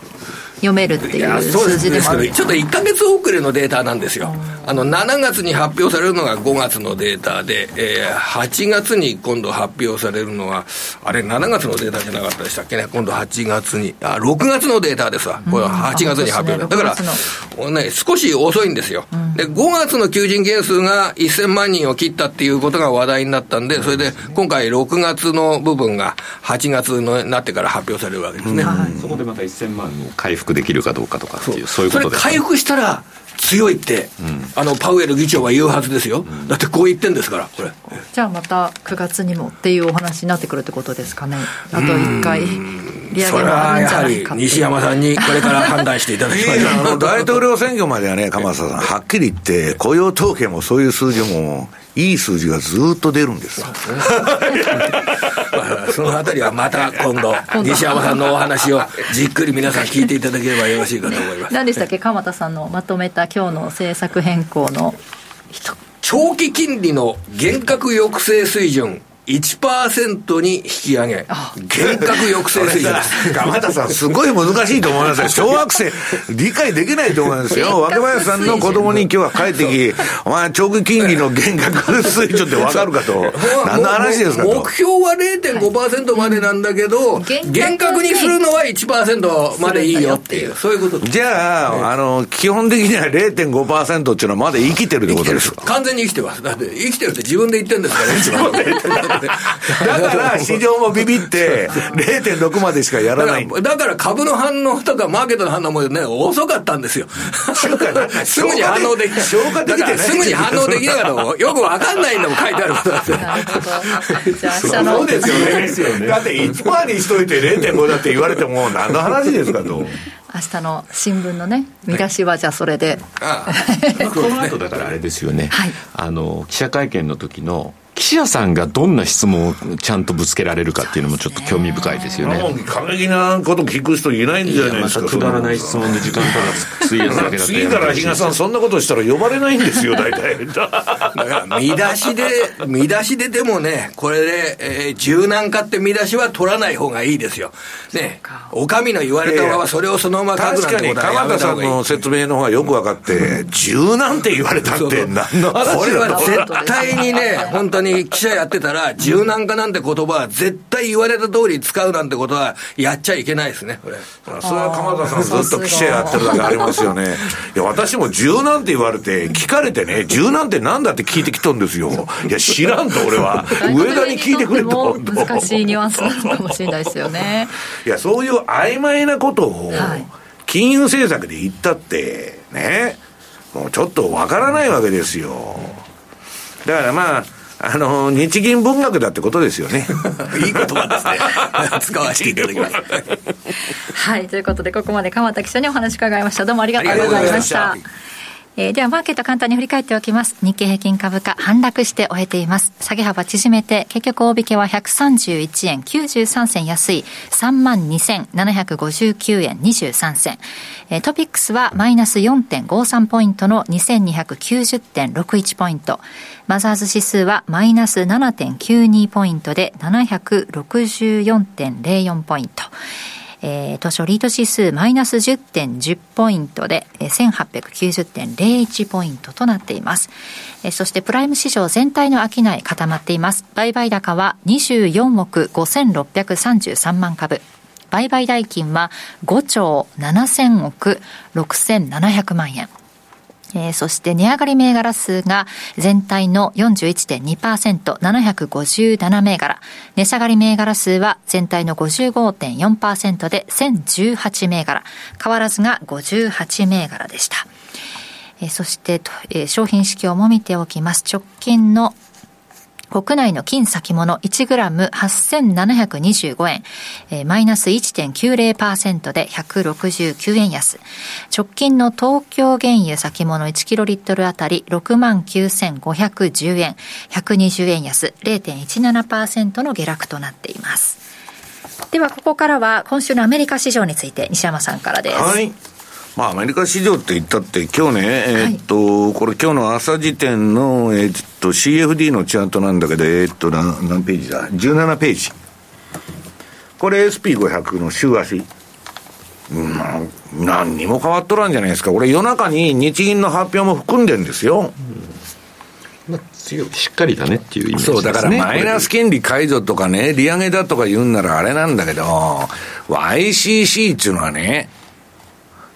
読めるっていう数字でもある。ちょっと1か月遅れのデータなんですよ。あの、7月に発表されるのが5月のデータで、えー、8月に今度発表されるのは、あれ、7月のデータじゃなかったでしたっけね、今度8月に、あ、6月のデータですわ。これは8月に発表、うん、だから、ね、少し遅いんですよ。うん、で、5月の求人件数が1000万人を切ったっていうことが話題になったんで、それで今回6月の部分が8月になってから発表されるわけですね。うん、そこでまた1000万を回復できるかどうかとかっていう、そう。いうことで回復したら、強いって、うん、あのパウエル議長は言うはずですよ、うん、だってこう言ってんですから、これ。じゃあまた9月にもっていうお話になってくるってことですかね、あと1回、利上げもあるんじゃないか。西山さんにこれから判断していただきましょう。大統領選挙まではね、鎌田さん、はっきり言って、雇用統計もそういう数字も、いい数字がずっと出るんですよ。<laughs> そのあたりはまた今度、西山さんのお話をじっくり皆さん聞いていただければよろしいかと思います。何でしたっけ、鎌田さんのまとめた今日の政策変更の長期金利の厳格抑制水準1%に引き上げ、厳格抑制水準です。<laughs> 鎌田さん、すごい難しいと思いますよ。<laughs> 小学生、理解できないと思いますよ。<laughs> 若林さんの子供に今日は帰ってき、お前、長期金利の厳格水準って分かるかと。何の話ですかと。目標は0.5%までなんだけど、厳格にするのは1%までいいよっていう、そういうことじゃあ、あの、基本的には0.5%っていうのはまだ生きてるってことですか？完全に生きてます。だって、生きてるって自分で言ってるんですからね、<laughs> だから市場もビビって0.6までしかやらない。だから株の反応とかマーケットの反応もね遅かったんですよ。<laughs> すぐに反応でき消化できてすぐに反応できなかったのよくわかんないのも書いてあることなんですよそうですよね。だって1%にしといて0.5だって言われても何の話ですかと。明日の新聞のね見出しはじゃあそれで、はい、この後だからあれですよね、はい、あの記者会見の時の記者さんがどんな質問をちゃんとぶつけられるかっていうのもちょっと興味深いですよね。過激なこと聞く人いないんじゃないですか。くだらない質問で時間ただ費やすだけだ次から比嘉さんそんなことしたら呼ばれないんですよ、大体。だから見出しで、見出しででもね、これで、えー、柔軟化って見出しは取らない方がいいですよ。ね、お上の言われたままそれをそのまま書くなんてことはやめた方がいい。川田さんの説明の方がよく分かって、柔軟って言われたって何の話これは絶対にね、本当に記者やってたら、柔軟化なんて言葉は絶対言われた通り使うなんてことはやっちゃいけないですね、これ。それは鎌田さんずっと記者やってるだけありますよね。いや、私も柔軟って言われて、聞かれてね、柔軟ってなんだって聞いてきたんですよ。いや、知らんと俺は。上田に聞いてくれと。難しいニュアンスなのかもしれないですよね。いや、そういう曖昧なことを、金融政策で言ったって、ね、もうちょっとわからないわけですよ。だからまあ、あの、日銀文学だってことですよね。<laughs> いい言葉ですね。<laughs> 使わせていただきます。はい、ということで、ここまで鎌田記者にお話伺いました。どうもありがとうございました。えー、ではマーケット簡単に振り返っておきます。日経平均株価反落して終えています。下げ幅縮めて、結局大引けは131円93銭安い32,759円23銭。えー、トピックスはマイナス4.53ポイントの2290.61ポイント。マザーズ指数はマイナス7.92ポイントで764.04ポイント。えー、図書リート指数マイナス10.10ポイントで、えー、1890.01ポイントとなっています。えー、そしてプライム市場全体の商い固まっています。売買高は24億5633万株。売買代金は5兆7000億6700万円。えー、そして値上がり銘柄数が全体の41.2%、757銘柄。値下がり銘柄数は全体の55.4%で1018銘柄。変わらずが58銘柄でした。えー、そして、えー、商品指標も見ておきます。直近の国内の金先物 1g8725 円、えー、マイナス1.90%で169円安。直近の東京原油先物1キロリットルあたり69,510円、120円安、0.17%の下落となっています。では、ここからは今週のアメリカ市場について西山さんからです。はい。まあ、アメリカ市場って言ったって、今日ね、えー、っと、はい、これ今日の朝時点の、えー、っと、CFD のチャートなんだけど、えー、っと、何、何ページだ ?17 ページ。これ SP500 の週足。まあ、何にも変わっとらんじゃないですか。これ夜中に日銀の発表も含んでるんですよ。まあ、強しっかりだねっていうイメージですね。そう、だからマイナス金利解除とかね、利上げだとか言うんならあれなんだけど、YCC っていうのはね、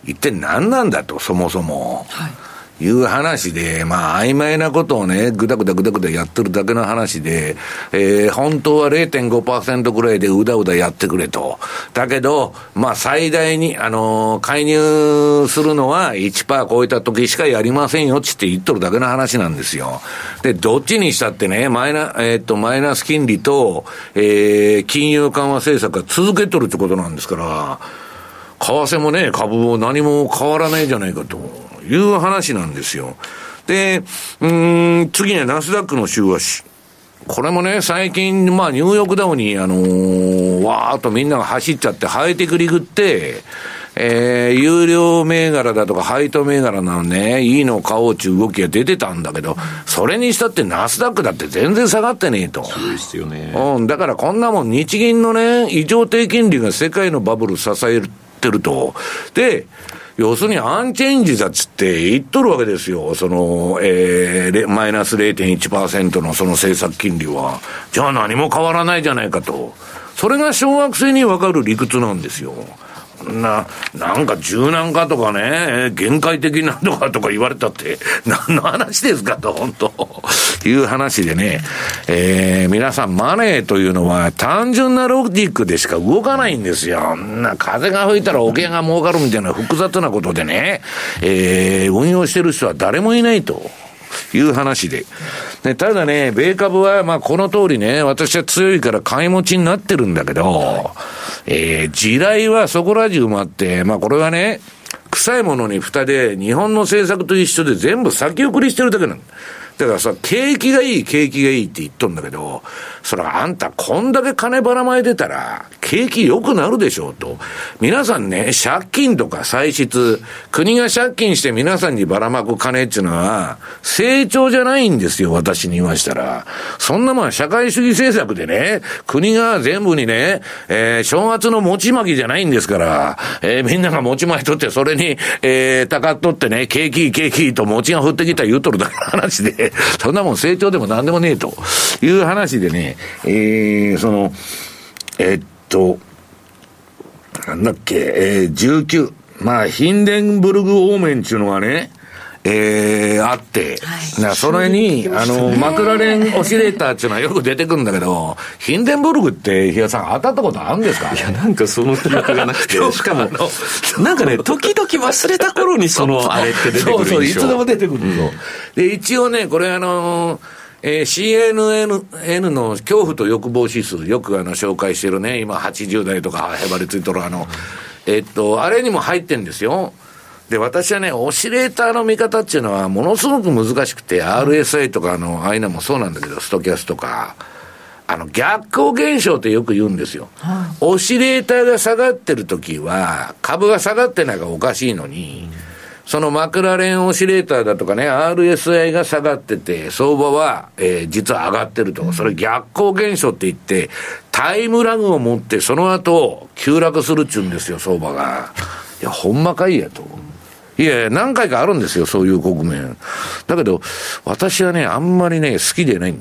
一体何なんだと、そもそも。はいいう話で、まあ、曖昧なことをね、ぐだぐだぐだぐだやってるだけの話で、えー、本当は0.5%ぐらいでうだうだやってくれと。だけど、まあ、最大に、あのー、介入するのは1%超えた時しかやりませんよ、つって言っとるだけの話なんですよ。で、どっちにしたってね、マイナ、えー、っと、マイナス金利と、えー、金融緩和政策が続けとるってことなんですから、為替もね、株も何も変わらないじゃないかという話なんですよ。で、うん、次にはナスダックの週足。これもね、最近、まあ、ニューヨークダウに、あのー、わーっとみんなが走っちゃって、ハイテクリグって、えー、有料銘柄だとか配当銘柄なのね、いいのを買おうっていう動きが出てたんだけど、それにしたってナスダックだって全然下がってねえと。そうですよね。うん、だからこんなもん日銀のね、異常低金利が世界のバブル支えるってると。で、要するにアンチェンジだっつって言っとるわけですよ。その、えー、マイナス0.1%のその政策金利は。じゃあ何も変わらないじゃないかと。それが小学生にわかる理屈なんですよ。な、なんか柔軟化とかね、限界的なとかとか言われたって、<laughs> 何の話ですかと、本当 <laughs> いう話でね、えー、皆さんマネーというのは単純なロジックでしか動かないんですよ。な、風が吹いたら桶が儲かるみたいな複雑なことでね、えー、運用してる人は誰もいないと。いう話で。でただね、米株は、まあ、この通りね、私は強いから買い持ちになってるんだけど、えー、地雷はそこら中もあって、まあ、これはね、臭いものに蓋で、日本の政策と一緒で全部先送りしてるだけなんだ。だからさ、景気がいい、景気がいいって言っとんだけど、それあんたこんだけ金ばらまいてたら、景気良くなるでしょうと。皆さんね、借金とか歳出、国が借金して皆さんにばらまく金っていうのは、成長じゃないんですよ、私に言いましたら。そんなもん社会主義政策でね、国が全部にね、えー、正月の餅巻きじゃないんですから、えー、みんなが餅巻いとって、それに、えー、たかっとってね、景気いい景気いいと餅が降ってきた言うとるだけの話で、そんなもん成長でも何でもねえという話でね、えー、その、えー、っと、なんだっけ、えー、19、まあ、ヒンデンブルグオーメンっていうのがね、えー、あって、はい、なそれに、あの、マクラレンオシレーターっていうのはよく出てくるんだけど、ヒンデンブルグって、比嘉さん、当たったことあるんですか？いや、なんかその記憶がなくて、<laughs> しかも、なんかね、時々忘れた頃にその、あれって出てくるそうそう、いつでも出てくるの、うん、で、一応ね、これあのえー、CNN の恐怖と欲望指数、よくあの紹介してるね、今80代とかへばりついとるあの、えっと、あれにも入ってんですよ。で、私はね、オシレーターの見方っていうのは、ものすごく難しくて、RSI とかの、ああいうのもそうなんだけど、ストキャスとか、あの、逆光現象ってよく言うんですよ。はい、オシレーターが下がってる時は、株が下がってないからおかしいのに、うんそのマクラレンオシレーターだとかね、RSI が下がってて、相場は、えー、実は上がってると。それ逆光現象って言って、タイムラグを持って、その後、急落するっちゅうんですよ、相場が。いや、ほんまかいやと。いや、何回かあるんですよ、そういう局面。だけど、私はね、あんまりね、好きでない。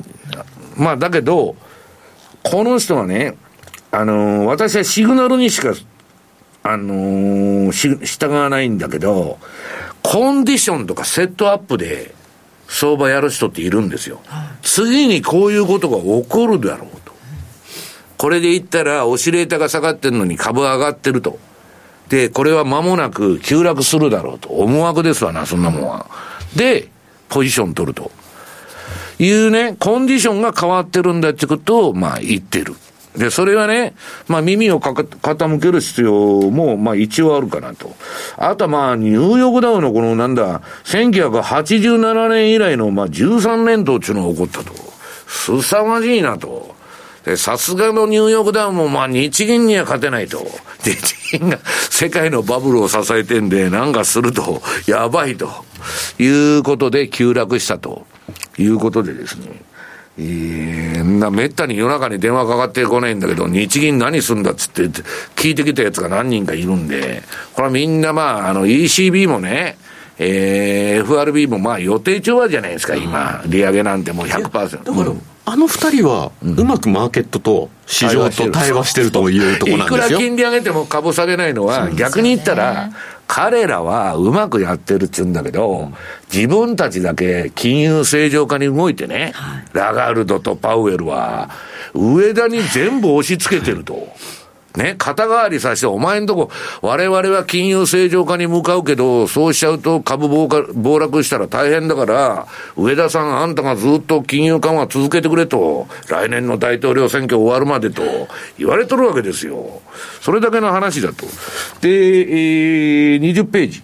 まあ、だけど、この人はね、あのー、私はシグナルにしかあのー、従わないんだけど、コンディションとかセットアップで相場やる人っているんですよ。次にこういうことが起こるだろうと。これで言ったら、オシレーターが下がってるのに株上がってると。で、これは間もなく急落するだろうと。思惑ですわな、そんなもんは。で、ポジション取ると。いうね、コンディションが変わってるんだってことを、まあ言ってる。で、それはね、まあ耳をかか傾ける必要も、まあ一応あるかなと。あとはまあ、ニューヨークダウのこのなんだ、1987年以来のまあ13連投っていうのが起こったと。すさまじいなと。で、さすがのニューヨークダウンもまあ日銀には勝てないと。<laughs> 日銀が世界のバブルを支えてんで、なんかすると、やばいと。いうことで急落したと。いうことでですね。えー、な、めったに夜中に電話かかってこないんだけど、日銀何すんだっつって聞いてきたやつが何人かいるんで、これはみんなまあ、あの ECB もね、えー、FRB もまあ予定調和じゃないですか、今。利上げなんてもう100%。だから、あの二人は、うまくマーケットと市場と対話してるというところなんですよ。いくら金利上げても株下げないのは、逆に言ったら、彼らはうまくやってるっちゅうんだけど、自分たちだけ金融正常化に動いてね、ラガルドとパウエルは、上田に全部押し付けてると。ね、肩代わりさせて、お前んとこ、我々は金融正常化に向かうけど、そうしちゃうと株暴落したら大変だから、上田さん、あんたがずっと金融緩和続けてくれと、来年の大統領選挙終わるまでと言われとるわけですよ。それだけの話だと。で、えー、20ページ。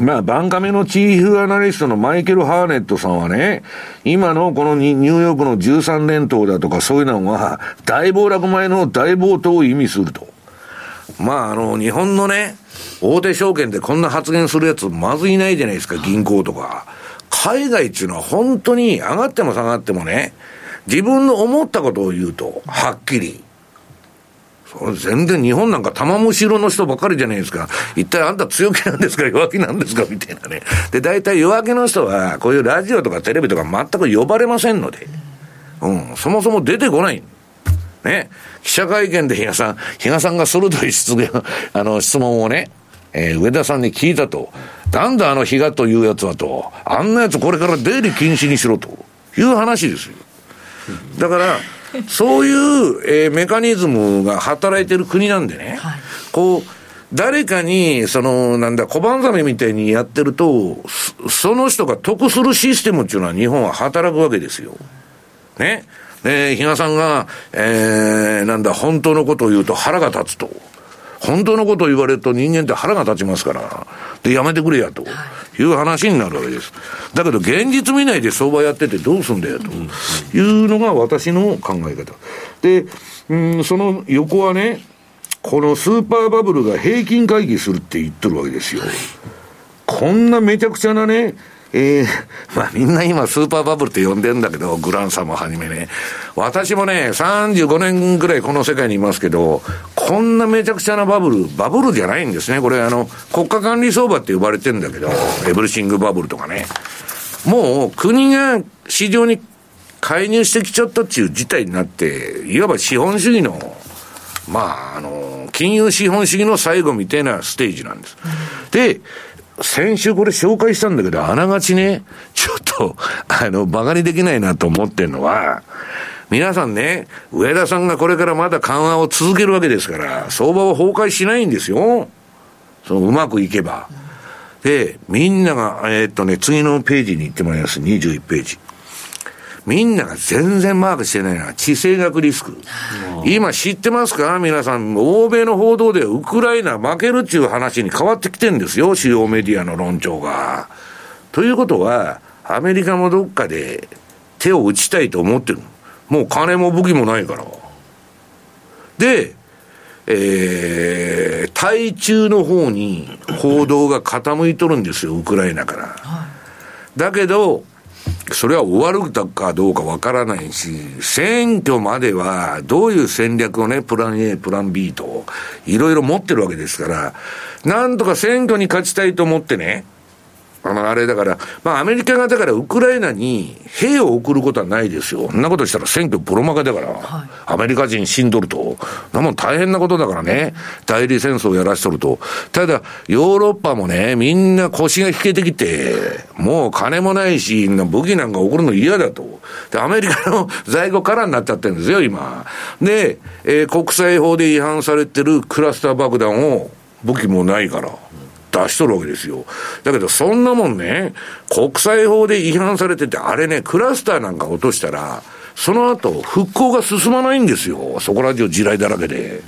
まあ、バンカメのチーフアナリストのマイケル・ハーネットさんはね、今のこのニューヨークの13連投だとかそういうのは、大暴落前の大暴騰を意味すると。まあ、あの、日本のね、大手証券でこんな発言するやつまずいないじゃないですか、銀行とか。海外っていうのは本当に上がっても下がってもね、自分の思ったことを言うと、はっきり。全然日本なんか玉虫色の人ばっかりじゃないですか。一体あんた強気なんですか弱気なんですかみたいなね。で、大体弱気の人は、こういうラジオとかテレビとか全く呼ばれませんので。うん、そもそも出てこない。ね。記者会見で比嘉さん、比嘉さんが鋭い質問、<laughs> あの、質問をね、えー、上田さんに聞いたと。なんだあの比嘉というやつはと。あんなやつこれから出入り禁止にしろという話ですよ。だから、そういう、えー、メカニズムが働いてる国なんでね、はい、こう、誰かに、その、なんだ、小判ザメみたいにやってると、その人が得するシステムっていうのは日本は働くわけですよ。ね。で、比嘉さんが、えー、なんだ、本当のことを言うと腹が立つと。本当のことを言われると人間って腹が立ちますから、で、やめてくれやと。いう話になるわけです。だけど現実見ないで相場やっててどうすんだよというのが私の考え方。で、うん、その横はね、このスーパーバブルが平均会議するって言ってるわけですよ。こんなめちゃくちゃなね、えー、<laughs> まあみんな今スーパーバブルって呼んでんだけど、グランさんもはじめね。私もね、35年ぐらいこの世界にいますけど、こんなめちゃくちゃなバブル、バブルじゃないんですね。これあの、国家管理相場って呼ばれてんだけど、エブリシングバブルとかね。もう国が市場に介入してきちゃったっていう事態になって、いわば資本主義の、まあ、あの、金融資本主義の最後みたいなステージなんです。で、先週これ紹介したんだけど、あながちね、ちょっと、あの、馬鹿にできないなと思ってんのは、皆さんね、上田さんがこれからまだ緩和を続けるわけですから、相場は崩壊しないんですよ。そのうまくいけば。で、みんなが、えー、っとね、次のページに行ってもらいます。21ページ。みんなが全然マークしてないのは地政学リスク。今知ってますか？皆さん、欧米の報道でウクライナ負けるっていう話に変わってきてるんですよ、主要メディアの論調が。ということは、アメリカもどっかで手を打ちたいと思ってる。もう金も武器もないから。で、えー、対中の方に報道が傾いとるんですよ、ウクライナから。はい、だけど、それは終わるかどうかわからないし、選挙まではどういう戦略をね、プラン A、プラン B と、いろいろ持ってるわけですから、なんとか選挙に勝ちたいと思ってね、あの、あれだから、まあアメリカがだからウクライナに兵を送ることはないですよ。そんなことしたら選挙プロマガだから、はい、アメリカ人死んどると。なもん大変なことだからね。代理戦争をやらしとると。ただ、ヨーロッパもね、みんな腰が引けてきて、もう金もないし、武器なんか送るの嫌だと。で、アメリカの <laughs> 在庫からになっちゃってるんですよ、今。で、えー、国際法で違反されてるクラスター爆弾を武器もないから。出しとるわけですよ。だけど、そんなもんね、国際法で違反されてて、あれね、クラスターなんか落としたら、その後、復興が進まないんですよ。そこら中地雷だらけで。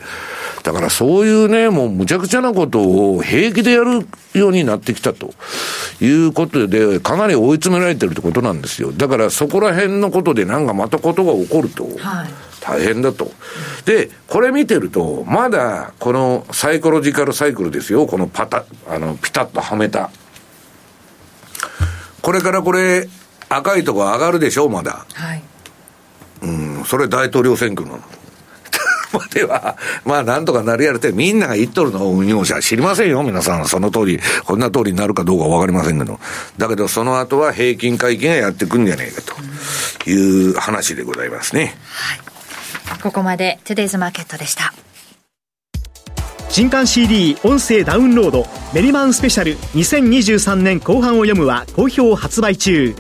だからそういうね、もうむちゃくちゃなことを平気でやるようになってきたということで、かなり追い詰められてるってことなんですよ。だからそこら辺のことでなんかまたことが起こると。はい大変だと。で、これ見てると、まだ、このサイコロジカルサイクルですよ。このパタ、あの、ピタッとはめた。これからこれ、赤いとこ上がるでしょ、まだ。はい。うん、それ大統領選挙なの。<laughs> までは、まあなんとかなるやるって、みんなが言っとるのを運用者知りませんよ、皆さん。その通り、こんな通りになるかどうかわかりませんけど。だけど、その後は平均会計がやってくんじゃねえかという話でございますね。はい。ここまでトゥデイズマーケットでした。新刊 CD 音声ダウンロードメリマンスペシャル2023年後半を読むは好評発売中。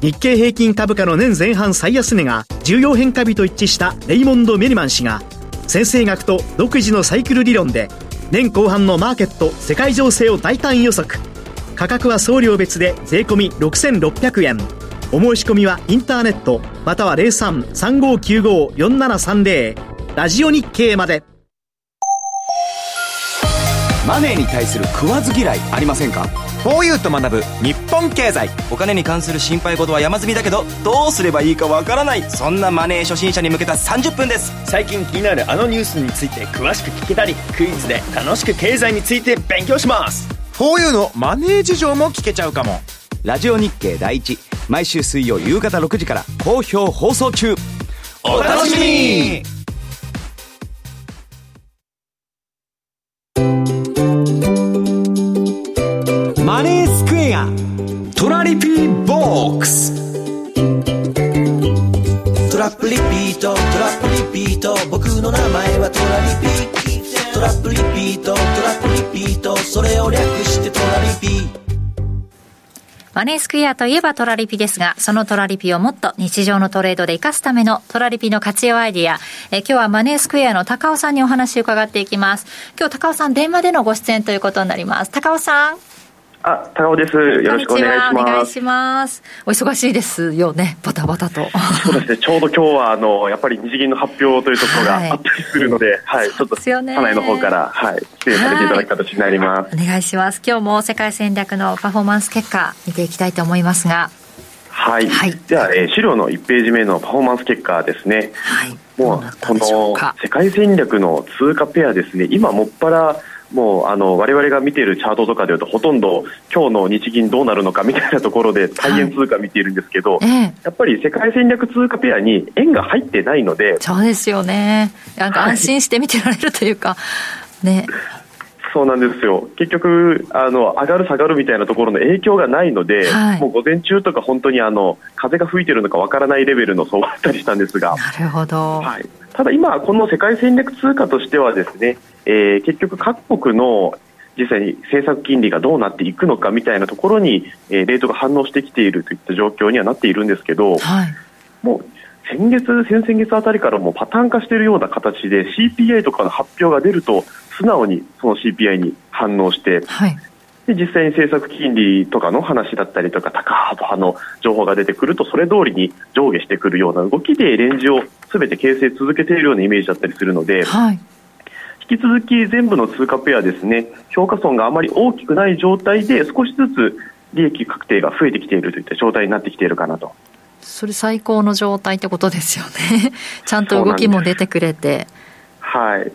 日経平均株価の年前半最安値が重要変化日と一致したレイモンド・メリマン氏が先生学と独自のサイクル理論で年後半のマーケット世界情勢を大胆予測。価格は送料別で税込6600円。お申し込みはインターネットまたは0335954730ラジオ日経まで。マネーに対する食わず嫌いありませんか？4U と学ぶ日本経済。お金に関する心配事は山積みだけどどうすればいいかわからない。そんなマネー初心者に向けた30分です。最近気になるあのニュースについて詳しく聞けたりクイズで楽しく経済について勉強します。4U のマネー事情も聞けちゃうかも。ラジオ日経第一毎週水曜夕方6時から好評放送中。お楽しみに。マネースクエア。トラリピーボックス。トラップリピートトラップリピート。僕の名前はトラリピトラップリピートトラップリピート。それを略してトラリピマネースクエアといえばトラリピですが、そのトラリピをもっと日常のトレードで活かすためのトラリピの活用アイディア、え今日はマネースクエアの高尾さんにお話を伺っていきます。今日高尾さん電話でのご出演ということになります。高尾さん。あ、高尾です。よろしくお願いします。お願いします。お忙しいですよね、バタバタと。そうですね、ちょうど今日は、あの、やっぱり日銀の発表というところがあったりするので、はい、はい、ちょっと、社内の方から、はい、出演させていただく形になります、はい。お願いします。今日も世界戦略のパフォーマンス結果、見ていきたいと思いますが。はい。はい、では、えー、資料の1ページ目のパフォーマンス結果ですね。はい。もう、この世界戦略の通貨ペアですね、今もっぱら、もうあの我々が見ているチャートとかでいうとほとんど今日の日銀どうなるのかみたいなところで大変通貨見ているんですけど、は <laughs> いやっぱり世界戦略通貨ペアに円が入ってないのでそうですよね。なんか安心して見てられるというか、はい、ね。そうなんですよ。結局あの上がる下がるみたいなところの影響がないので、はい、もう午前中とか本当にあの風が吹いてるのかわからないレベルの相場だったりしたんですが。なるほど、はい、ただ今この世界戦略通貨としてはですねえー、結局、各国の実際に政策金利がどうなっていくのかみたいなところに、えー、レートが反応してきているといった状況にはなっているんですけど、はい、もう先月、先々月あたりからもパターン化しているような形で CPI とかの発表が出ると素直にその CPI に反応して、はい、で実際に政策金利とかの話だったりとか高幅派の情報が出てくるとそれ通りに上下してくるような動きでレンジをすべて形成続けているようなイメージだったりするので、はい、引き続き全部の通貨ペアですね評価損があまり大きくない状態で少しずつ利益確定が増えてきているといった状態になってきているかなと。それ最高の状態ってことですよね。<laughs> ちゃんと動きも出てくれて。はい。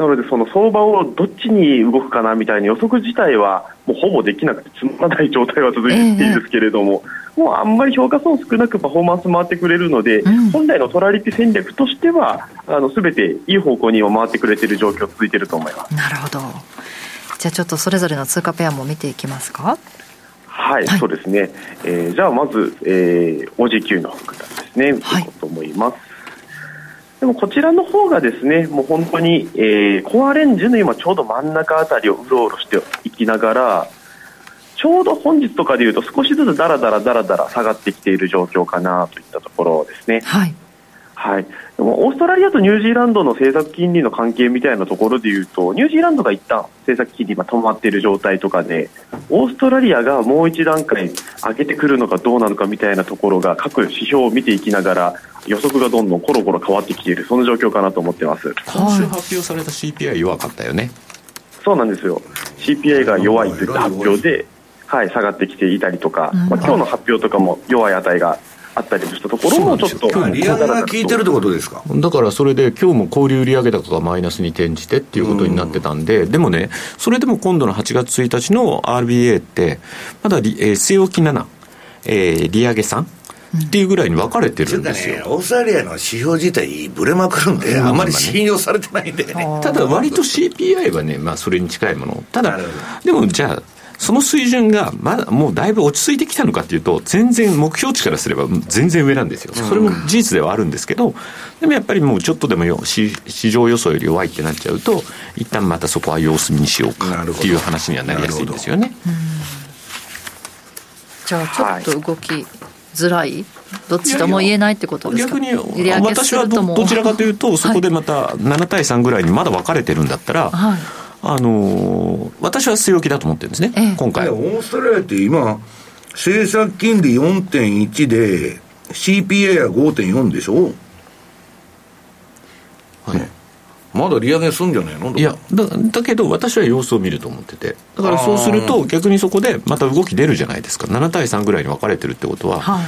なので、その相場をどっちに動くかなみたいな予測自体は、もうほぼできなくてつまらない状態は続いているんですけれども、えー、もうあんまり評価損少なくパフォーマンス回ってくれるので、うん、本来のトラリピ戦略としては、すべていい方向には回ってくれている状況続いていると思います。なるほど。じゃあちょっとそれぞれの通貨ペアも見ていきますか？はい、はい、そうですね。えー、じゃあまず、えー、OG9 の方ですね、見ていこうと思います。はいでもこちらの方がですね、もう本当に、えー、コアレンジの今ちょうど真ん中あたりをうろうろしていきながら、ちょうど本日とかでいうと少しずつだらだらだらだら下がってきている状況かなといったところですね。はい。はい、でもオーストラリアとニュージーランドの政策金利の関係みたいなところでいうとニュージーランドが一旦政策金利が止まっている状態とかでオーストラリアがもう一段階上げてくるのかどうなのかみたいなところが各指標を見ていきながら予測がどんどんコロコロ変わってきているその状況かなと思ってます。今週発表された CPI 弱かったよね。そうなんですよ。CPI が弱いといった発表で、はい、下がってきていたりとか、まあ、今日の発表とかも弱い値があったりしたところもちょっと利上げが効いてるってことですか？だからそれで今日も小売売上高がマイナスに転じてっていうことになってたんで、でもねそれでも今度の8月1日の RBA ってまだ、えー、据え置き7、えー、利上げ3っていうぐらいに分かれてるんですよ、ね、オーストラリアの指標自体、ぶれまくるんで、あん。まり信用されてないんで。ね。ただ、割と CPI はね、まあ、それに近いもの、ただ、でもじゃあ、その水準がまだもうだいぶ落ち着いてきたのかっていうと、全然目標値からすれば全然上なんですよ。それも事実ではあるんですけど、でもやっぱりもうちょっとでもよ市場予想より弱いってなっちゃうと、一旦またそこは様子見にしようかっていう話にはなりやすいんですよね。じゃあちょっと動きづらい？どっちとも言えないってことですか？逆に私はどちらかというと、そこでまた7対3ぐらいにまだ分かれてるんだったら、はい。あのー、私は強気だと思ってるんですね、ええ、今回。オーストラリアって今、政策金利4.1で、CPA は5.4でしょ？はい。まだ利上げすんじゃないの？いやだ、だけど私は様子を見ると思ってて、だからそうすると、逆にそこでまた動き出るじゃないですか、7対3ぐらいに分かれてるってことは、は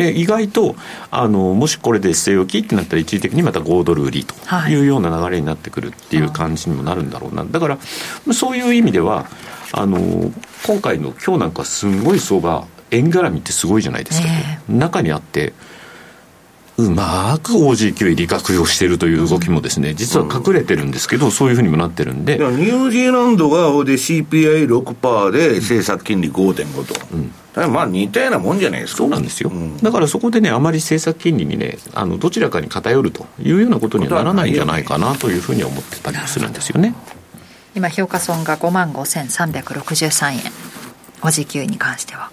い、意外とあの、もしこれで据え置きってなったら、一時的にまた5ドル売りとい。うような流れになってくるっていう感じにもなるんだろうな、だからそういう意味では、あの今回の今日なんか、すごい相場、円絡みってすごいじゃないですか、えー、中にあって。うまく OG9 利確用しているという動きもですね、実は隠れてるんですけど、そういうふうにもなってるんで。ニュージーランドがで CPI6% で政策金利5.5と。うんまあ似たようなもんじゃないですかそうなんですよ、うん、だからそこでね、あまり政策金利にね、あのどちらかに偏るというようなことにはならないんじゃないかなというふうに思ってたりするんですよね。今、評価損が5万5363円、お時給に関しては。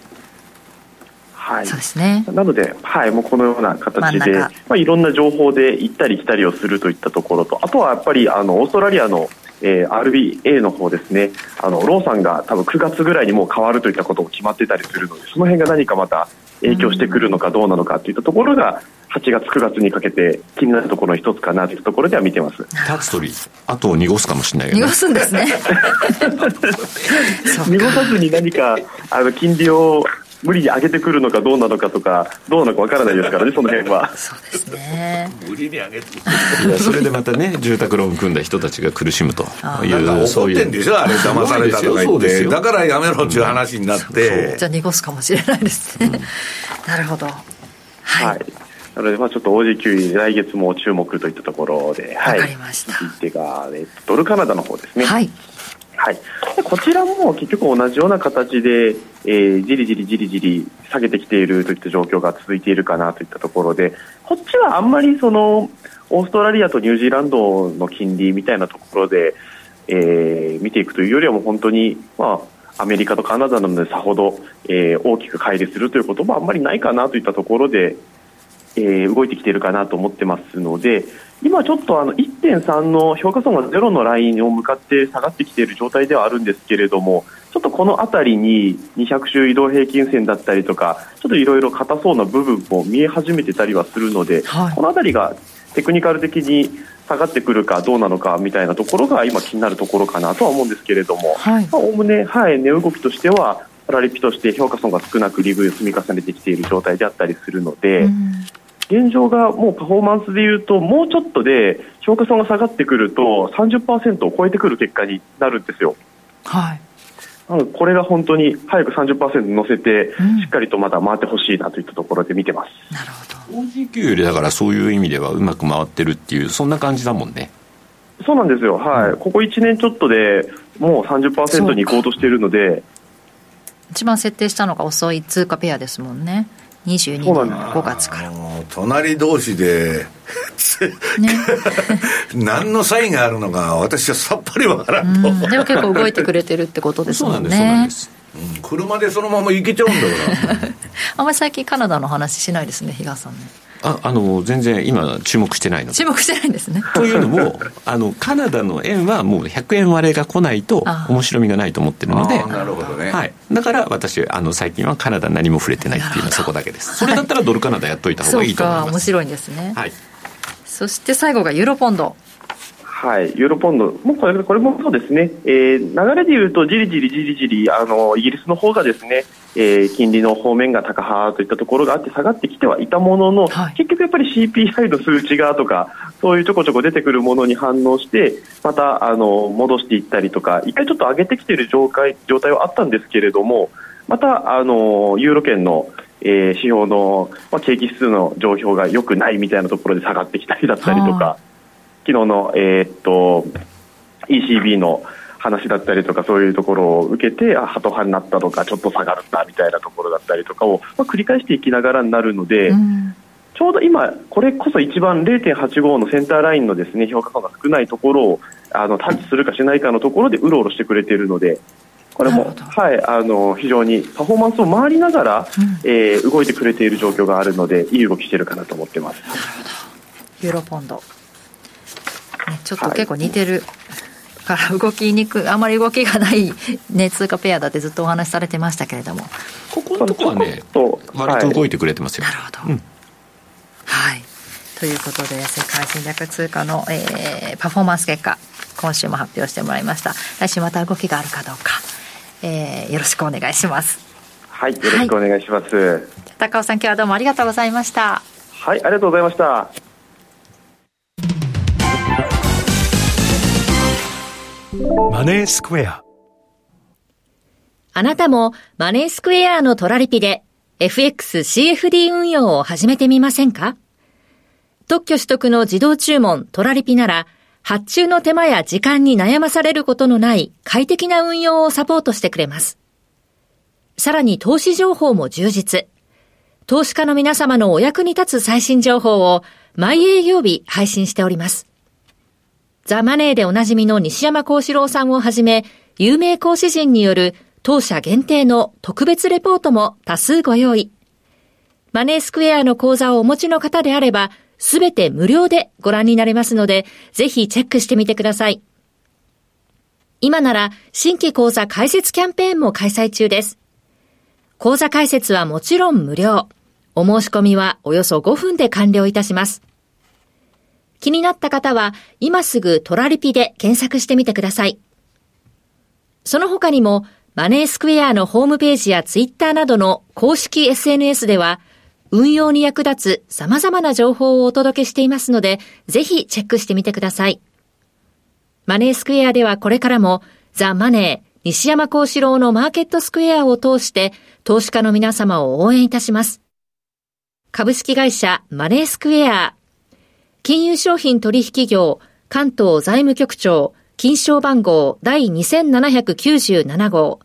はい、そうですね。なので、はい、もうこのような形で、まあ、いろんな情報で行ったり来たりをするといったところとあとはやっぱりあのオーストラリアのえー、RBA の方ですね。あのローさんが多分9月ぐらいにもう変わるといったことも決まってたりするのでその辺が何かまた影響してくるのかどうなのかといったところが8月、9月にかけて気になるところの一つかなというところでは見てます。タツトリあと濁すかもしれないけど、濁すんですね。<laughs> 濁さずに何かあの金利を無理に上げてくるのかどうなのかとかどうなのかわからないですからね <laughs> その辺は。そうですね。無理に上げていやそれでまたね住宅ローン組んだ人たちが苦しむというそういう。怒ってんでしょあれ騙されたとか言って。だからやめろっていう話になって、う。ん、じゃあ濁すかもしれないですね、うん、なるほど。はい、はいなので、まあ、ちょっと OG9 来月も注目といったところで、はい。わかりました。続いてが、えっと、ドルカナダの方ですね。はい。はい、こちらも結局同じような形で、えー、じりじりじりじり下げてきているといった状況が続いているかなといったところでこっちはあんまりそのオーストラリアとニュージーランドの金利みたいなところで、えー、見ていくというよりはもう本当に、まあ、アメリカとカナダなのでさほど、えー、大きく乖離するということもあんまりないかなといったところで、えー、動いてきているかなと思ってますので今ちょっとあの1.3の評価損がゼロのラインを向かって下がってきている状態ではあるんですけれどもちょっとこの辺りに200週移動平均線だったりとかちょっといろいろ硬そうな部分も見え始めてたりはするので、はい、この辺りがテクニカル的に下がってくるかどうなのかみたいなところが今気になるところかなとは思うんですけれどもおおむね、はい、値動きとしてはパラリピとして評価損が少なくリブを積み重ねてきている状態であったりするので、うん、現状がもうパフォーマンスでいうともうちょっとで評価損が下がってくると30%を超えてくる結果になるんですよ。はいなのでこれが本当に早く30%乗せて、しっかりとまた回ってほしいなといったところで見てます。なるほど。OG 給よりだからそういう意味ではうまく回ってるっていうそんな感じだもんね。そうなんですよ。はい。ここ1年ちょっとでもう30%に行こうとしているので。一番設定したのが遅い通貨ペアですもんね。22年の5月から。隣同士でね、<laughs> 何のサインがあるのか私はさっぱりわからんと、う。ん、でも結構動いてくれてるってことですもんね。そうなんです。うん、車でそのまま行けちゃうんだから。<laughs> あんまり最近カナダの話しないですね比嘉さんねああの全然今注目してないの注目してないんですね。というのも <laughs> あのカナダの円はもう100円割れが来ないと面白みがないと思ってるので。なるほどね、はい、だから私あの最近はカナダ何も触れてないっていうのはそこだけです。それだったらドルカナダやっといた方がいいと思います、面白いんですね。はい。そして最後がユーロポンドはい、ユーロポンド、もうこれこれもそうですね、えー、流れでいうと、じりじりじりじりあのイギリスの方がですね、えー、金利の方面が高派といったところがあって下がってきてはいたものの、はい、結局やっぱり CPI の数値がとかそういうちょこちょこ出てくるものに反応してまたあの戻していったりとか一回ちょっと上げてきている状態状態はあったんですけれどもまたあのユーロ圏のえー、指標の、まあ、景気指数の上昇が良くないみたいなところで下がってきたりだったりとか、昨日の、えー、っと ECB の話だったりとかそういうところを受けてあハト派になったとかちょっと下がるんだみたいなところだったりとかを、まあ、繰り返していきながらになるので、うん、ちょうど今、これこそ一番0.85のセンターラインのですね評価が少ないところをあのタッチするかしないかのところでうろうろしてくれているので。これも、はい、あの非常にパフォーマンスを回りながら、うん、えー、動いてくれている状況があるのでいい動きしているかなと思ってます。ユーロポンドね、ちょっと結構似てる、から動きにくあまり動きがない、ね、通貨ペアだってずっとお話しされてましたけれども。ここのとこはね割と動いてくれてますよ、なるほど、うん、はい。ということで世界戦略通貨の、えー、パフォーマンス結果今週も発表してもらいました。来週また動きがあるかどうか、えー、よろしくお願いします。はいよろしくお願いします、はい、高尾さん今日はどうもありがとうございました。はいありがとうございましたマネースクエアあなたもマネースクエアのトラリピで FXCFD 運用を始めてみませんか？特許取得の自動注文トラリピなら発注の手間や時間に悩まされることのない快適な運用をサポートしてくれます。さらに投資情報も充実。投資家の皆様のお役に立つ最新情報を毎営業日配信しております。ザ・マネーでおなじみの西山幸四郎さんをはじめ、有名講師陣による当社限定の特別レポートも多数ご用意。マネースクエアの講座をお持ちの方であれば、すべて無料でご覧になれますので、ぜひチェックしてみてください。今なら新規講座開設キャンペーンも開催中です。講座開設はもちろん無料。お申し込みはおよそ5分で完了いたします。気になった方は、今すぐトラリピで検索してみてください。その他にも、マネースクエアのホームページやツイッターなどの公式 SNS では、運用に役立つ様々な情報をお届けしていますので、ぜひチェックしてみてください。マネースクエアではこれからも、ザ・マネー、西山幸四郎のマーケットスクエアを通して、投資家の皆様を応援いたします。株式会社マネースクエア金融商品取引業関東財務局長金賞番号第2797号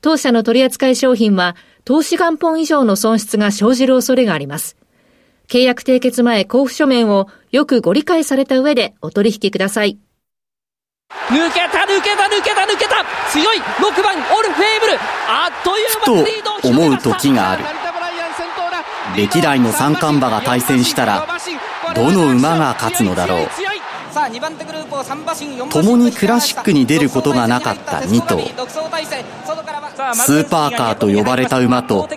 当社の取扱い商品は投資元本以上の損失が生じる恐れがあります。契約締結前交付書面をよくご理解された上でお取引ください。抜けた抜けた抜けた抜けた強い6番オルフェーブルあっという間にリードと思う時がある。歴代の三冠馬が対戦したらどの馬が勝つのだろう。共にクラシックに出ることがなかった2頭スーパーカーと呼ばれた馬と、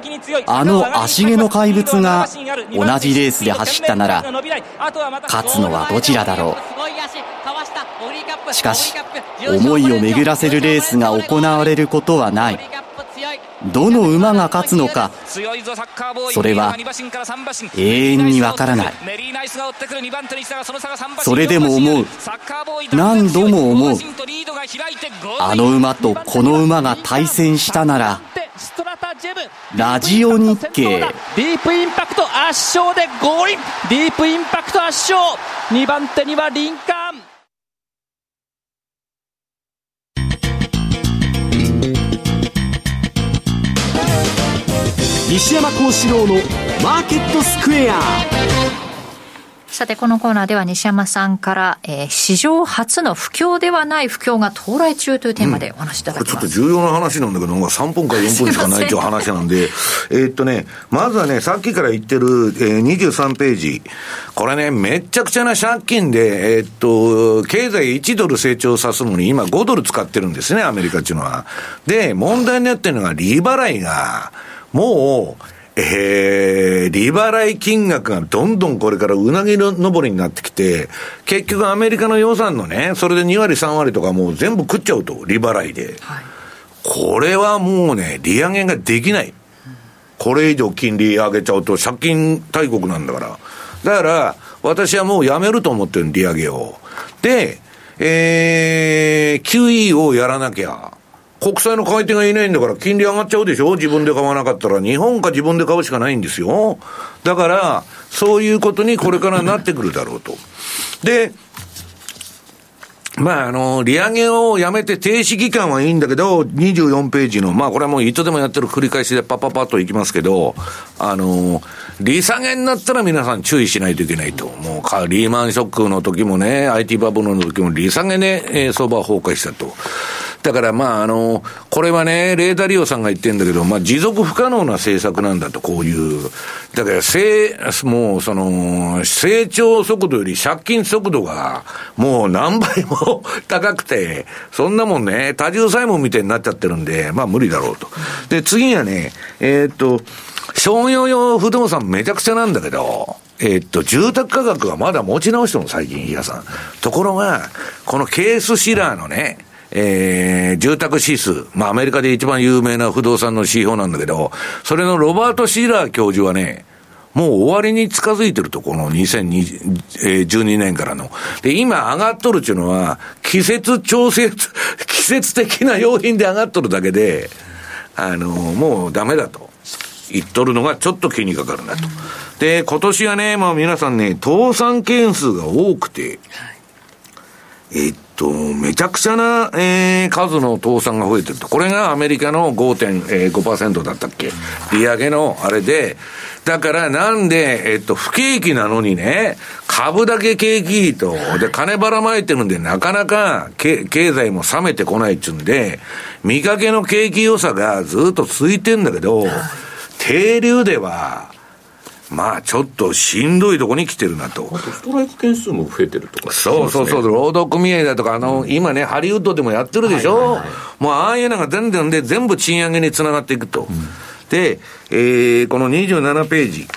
あの足毛の怪物が同じレースで走ったなら、勝つのはどちらだろう。しかし、思いを巡らせるレースが行われることはない。どの馬が勝つのか。それは永遠にわからない。それでも思う。何度も思う。あの馬とこの馬が対戦したならラジオ日経。ディープインパクト圧勝でゴールディープインパクト圧勝。2番手にはリンカーン西山幸四郎のマーケットスクエアさて、このコーナーでは西山さんから、えー、史上初の不況ではない不況が到来中というテーマでお話しいただきます、うん、これちょっと重要な話なんだけど、3分か4分しかないという話なんで、<laughs> えー、っとね、まずはね、さっきから言ってる、えー、23ページ。これね、めちゃくちゃな借金で、えー、っと、経済1ドル成長さすのに今5ドル使ってるんですね、アメリカっていうのは。で、問題になってるのが利払いが、もう、えー、利払い金額がどんどんこれからうなぎの登りになってきて、結局アメリカの予算のね、それで2割3割とかもう全部食っちゃうと、利払いで。はい、これはもうね、利上げができない。これ以上金利上げちゃうと借金大国なんだから。だから、私はもうやめると思ってる利上げを。で、えー、QE をやらなきゃ。国債の買い手がいないんだから金利上がっちゃうでしょ？自分で買わなかったら。日本か自分で買うしかないんですよ。だから、そういうことにこれからなってくるだろうと。で、まあ、あの、利上げをやめて停止期間はいいんだけど、24ページの、まあ、これはもういつでもやってる繰り返しでパッパッパッといきますけど、あの、利下げになったら皆さん注意しないといけないと。もう、リーマンショックの時もね、IT バブルの時も利下げで、えー、相場崩壊したと。だからまあ、あの、これはね、レーダーリオさんが言ってんだけど、まあ、持続不可能な政策なんだと、こういう。だから、せもう、その、成長速度より借金速度が、もう何倍も <laughs> 高くて、そんなもんね、多重債務みたいになっちゃってるんで、まあ、無理だろうと。で、次はね、えー、っと、商業用不動産めちゃくちゃなんだけど、えっと、住宅価格がまだ持ち直してるの、最近、皆さん。ところが、このケースシラーのね、えー、住宅指数、まあアメリカで一番有名な不動産の指標なんだけど、それのロバート・シーラー教授はね、もう終わりに近づいてると、この2012年からの。で、今上がっとるっていうのは、季節調節、<laughs> 季節的な要因で上がっとるだけで、あの、もうダメだと。言っとるのがちょっと気にかかるなと。で、今年はね、まあ皆さんね、倒産件数が多くて、えっと、めちゃくちゃな、えー、数の倒産が増えてると。これがアメリカの5.5%だったっけ。利上げのあれで、だからなんで、えっと、不景気なのにね、株だけ景気いいと、で、金ばらまいてるんで、なかなか経済も冷めてこないっちゅうんで、見かけの景気良さがずっと続いてんだけど、停留では、まあちょっとしんどいとこに来てるなと。あとストライク件数も増えてるとか、ね、そうそうそう、労働組合だとか、あの、うん、今ね、ハリウッドでもやってるでしょ、はいはいはい、もうああいうのが全然で全部賃上げにつながっていくと。うん、で、えー、この27ページ。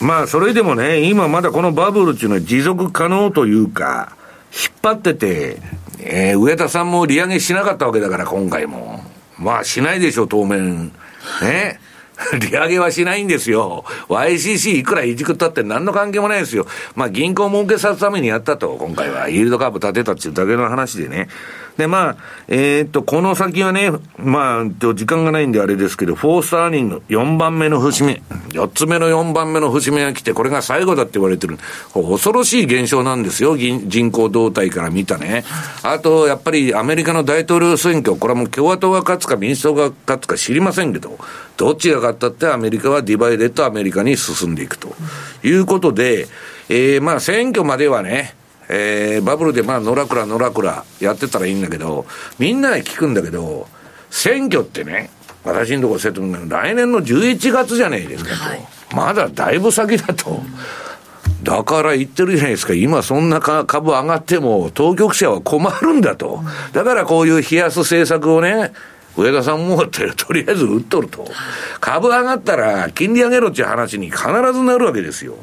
まあそれでもね、今まだこのバブルっていうのは持続可能というか、引っ張ってて、えー、上田さんも利上げしなかったわけだから、今回も。まあしないでしょう、当面。ね。<laughs> 利上げはしないんですよ。YCC いくらいじくったって何の関係もないですよ。まあ銀行儲けさすためにやったと、今回は。イールドカーブ立てたっていうだけの話でね。で、まあ、えー、っと、この先はね、まあ、時間がないんであれですけど、フォースターニング、4番目の節目、4つ目の4番目の節目が来て、これが最後だって言われてる。恐ろしい現象なんですよ、人口動態から見たね。あと、やっぱりアメリカの大統領選挙、これはもう共和党が勝つか民主党が勝つか知りませんけど、どっちが勝ったってアメリカはディバイデッドアメリカに進んでいくということで、えー、まあ選挙まではね、えー、バブルでまあ、のらくらのらくらやってたらいいんだけど、みんなに聞くんだけど、選挙ってね、私のところ説明来年の11月じゃねえですかと。はい、まだだいぶ先だと。だから言ってるじゃないですか、今そんな株上がっても、当局者は困るんだと。だからこういう冷やす政策をね、上田さんもってとりあえず売っとると。株上がったら金利上げろっていう話に必ずなるわけですよ。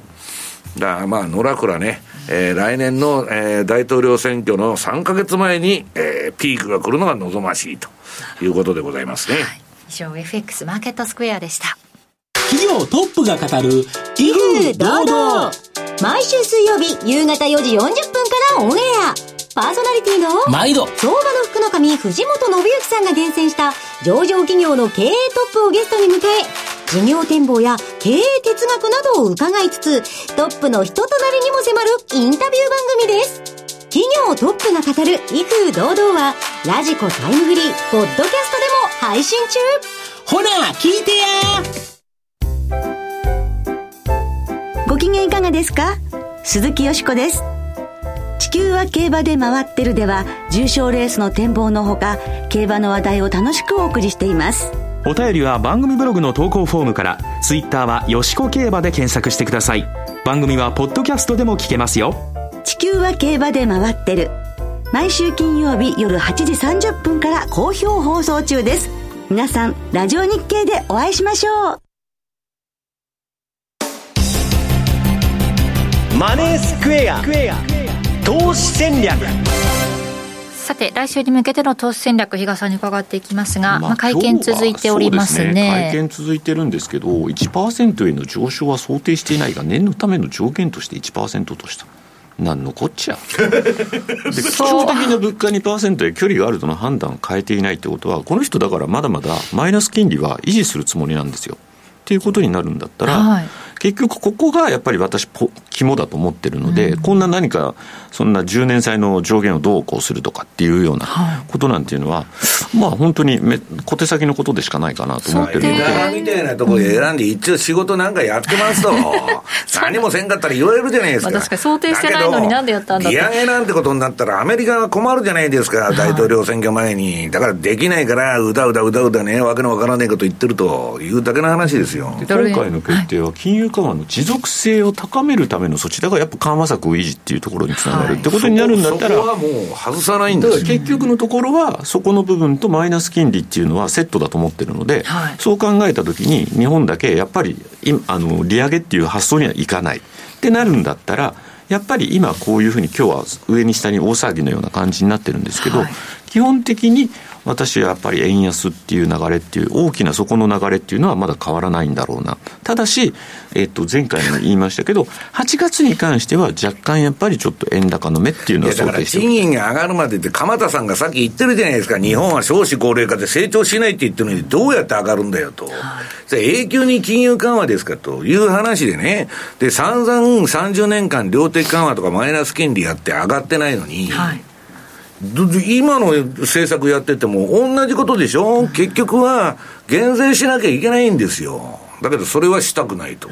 だからまあ、野良倉ね、えー、来年の、えー、大統領選挙の3か月前に、えー、ピークが来るのが望ましいということでございますね。はい、以上、FX マーケットスクエアでした。企業トップが語る、威風堂々。毎週水曜日夕方4時40分からオンエア。パーソナリティの毎度相場の福の神藤本信之さんが厳選した上場企業の経営トップをゲストに迎え事業展望や経営哲学などを伺いつつトップの人となりにも迫るインタビュー番組です。企業トップが語る威風堂々はラジコタイムフリーポッドキャストでも配信中。ほら聞いてや。ご機嫌いかがですか？鈴木よしこです。地球は競馬で回ってるでは重賞レースの展望のほか競馬の話題を楽しくお送りしていますお便りは番組ブログの投稿フォームからツイッターはよしこ競馬で検索してください。番組はポッドキャストでも聞けますよ。地球は競馬で回ってる。毎週金曜日夜8時30分から好評放送中です。皆さんラジオ日経でお会いしましょう。マネースクエア投資戦略さて、来週に向けての投資戦略、比嘉さんに伺っていきますが、まあ、会見続いておりますね、ね、会見続いてるんですけど、1%への上昇は想定していないが、念のための条件として1%とした。なんのこっちゃ。<laughs> で基調的な物価2%へ距離があるとの判断を変えていないってことはこの人だからまだまだマイナス金利は維持するつもりなんですよ。っていうことになるんだったら、はい、結局ここがやっぱり私肝だと思ってるので、うん、こんな何かそんな10年債の上限をどうこうするとかっていうようなことなんていうのは、はい、まあ本当にめ小手先のことでしかないかなと思ってるので。みたいなところで選んで一応仕事なんかやってますと、<laughs> 何もせんかったら言われるじゃないですか。確かに想定してないのになんでやったんだ利上げなんてことになったらアメリカが困るじゃないですか、大統領選挙前に。だからできないから、うだうだうだうだね、わけのわからないこと言ってるというだけの話ですよ。今回の決定は金融緩和の持続性を高めるための措置だからやっぱ緩和策を維持っていうところにつながるってことになるんだったら、はもう外さないんです結局のところはそこの部分とマイナス金利っていうのはセットだと思ってるので、はい、そう考えたときに日本だけやっぱりあの利上げっていう発想にはいかないってなるんだったらやっぱり今こういうふうに今日は上に下に大騒ぎのような感じになってるんですけど、はい、基本的に私はやっぱり円安っていう流れっていう大きなそこの流れっていうのはまだ変わらないんだろうな。ただし、えっと、前回も言いましたけど、8月に関しては若干やっぱりちょっと円高の目っていうのは想定して賃金が上がるまでって鎌田さんがさっき言ってるじゃないですか。日本は少子高齢化で成長しないって言ってるのにどうやって上がるんだよと。永久に金融緩和ですかという話でね。で、散々30年間量的緩和とかマイナス金利やって上がってないのに、はい今の政策やってても同じことでしょ？結局は減税しなきゃいけないんですよ。だけどそれはしたくないと。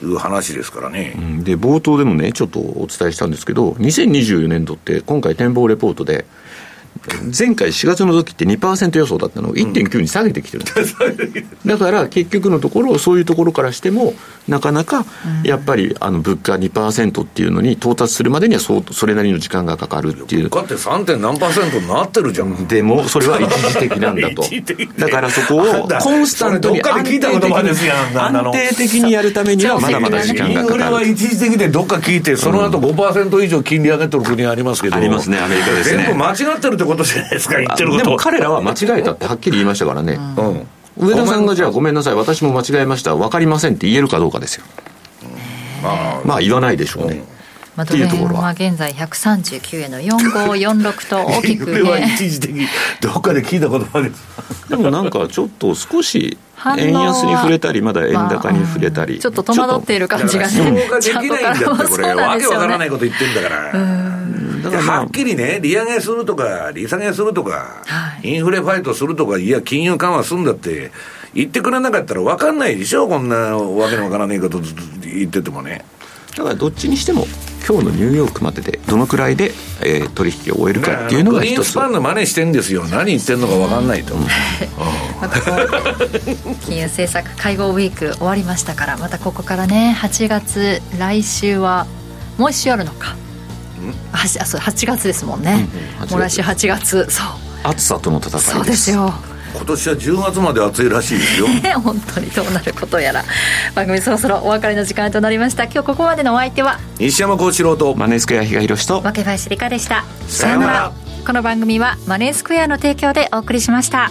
いう話ですからね、うん、で冒頭でもね、ちょっとお伝えしたんですけど、2024年度って、今回、展望レポートで、前回4月の時って2%予想だったのを1.9に下げてきてるんです、<laughs> うん、だから結局のところ、そういうところからしても、なかなかやっぱりあの物価2%っていうのに到達するまでにはそそれなりの時間がかかるっていう。物価って 3. 何パーセントになってるじゃん。でも、それは一時的なんだと。<laughs> だからそこをコンスタントに安定的に安定的にやるためにはまだまだ時間がかかる。インフレは一時的でどっか聞いて、その後5%以上金利上げてる国ありますけど。ありますね、アメリカですね。全部間違ってるってことじゃないですか、言ってること。でも彼らは間違えたってはっきり言いましたからね。うん。上田さんがじゃあごめんなさい、私も間違えました、分かりませんって言えるかどうかですよ。まあ、まあ言わないでしょうね。まあ、ドル円は現在139円の4546と大きく、ね、は一時的どっかで聞いた言葉ですでもなんかちょっと少し円安に触れたりまだ円高に触れたり、まあちょっと戸惑っている感じがねができないんだってこれ、わけわからないこと言ってんだからだから、まあ、はっきりね利上げするとか利下げするとか、はい、インフレファイトするとかいや金融緩和するんだって言ってくれなかったら分かんないでしょこんなわけのわからないこと言っててもね。だからどっちにしても今日のニューヨークまででどのくらいで、えー、取引を終えるかっていうのが一つ、ね、グリーンスパンの真似してんですよ。何言ってんのか分かんないと、う。<laughs> ん、また金融政策会合ウィーク終わりましたからまたここからね8月来週はもう一週あるのかあそう8月ですもんね、うんうん、もう来週8月そう。暑さとの戦いそうですよ。今年は10月まで暑いらしいですよ。<laughs> 本当にどうなることやら。番組そろそろお別れの時間となりました。今日ここまでのお相手は西山幸四郎とマネースクエア比嘉宏と若林理香でした。さよなら。この番組はマネースクエアの提供でお送りしました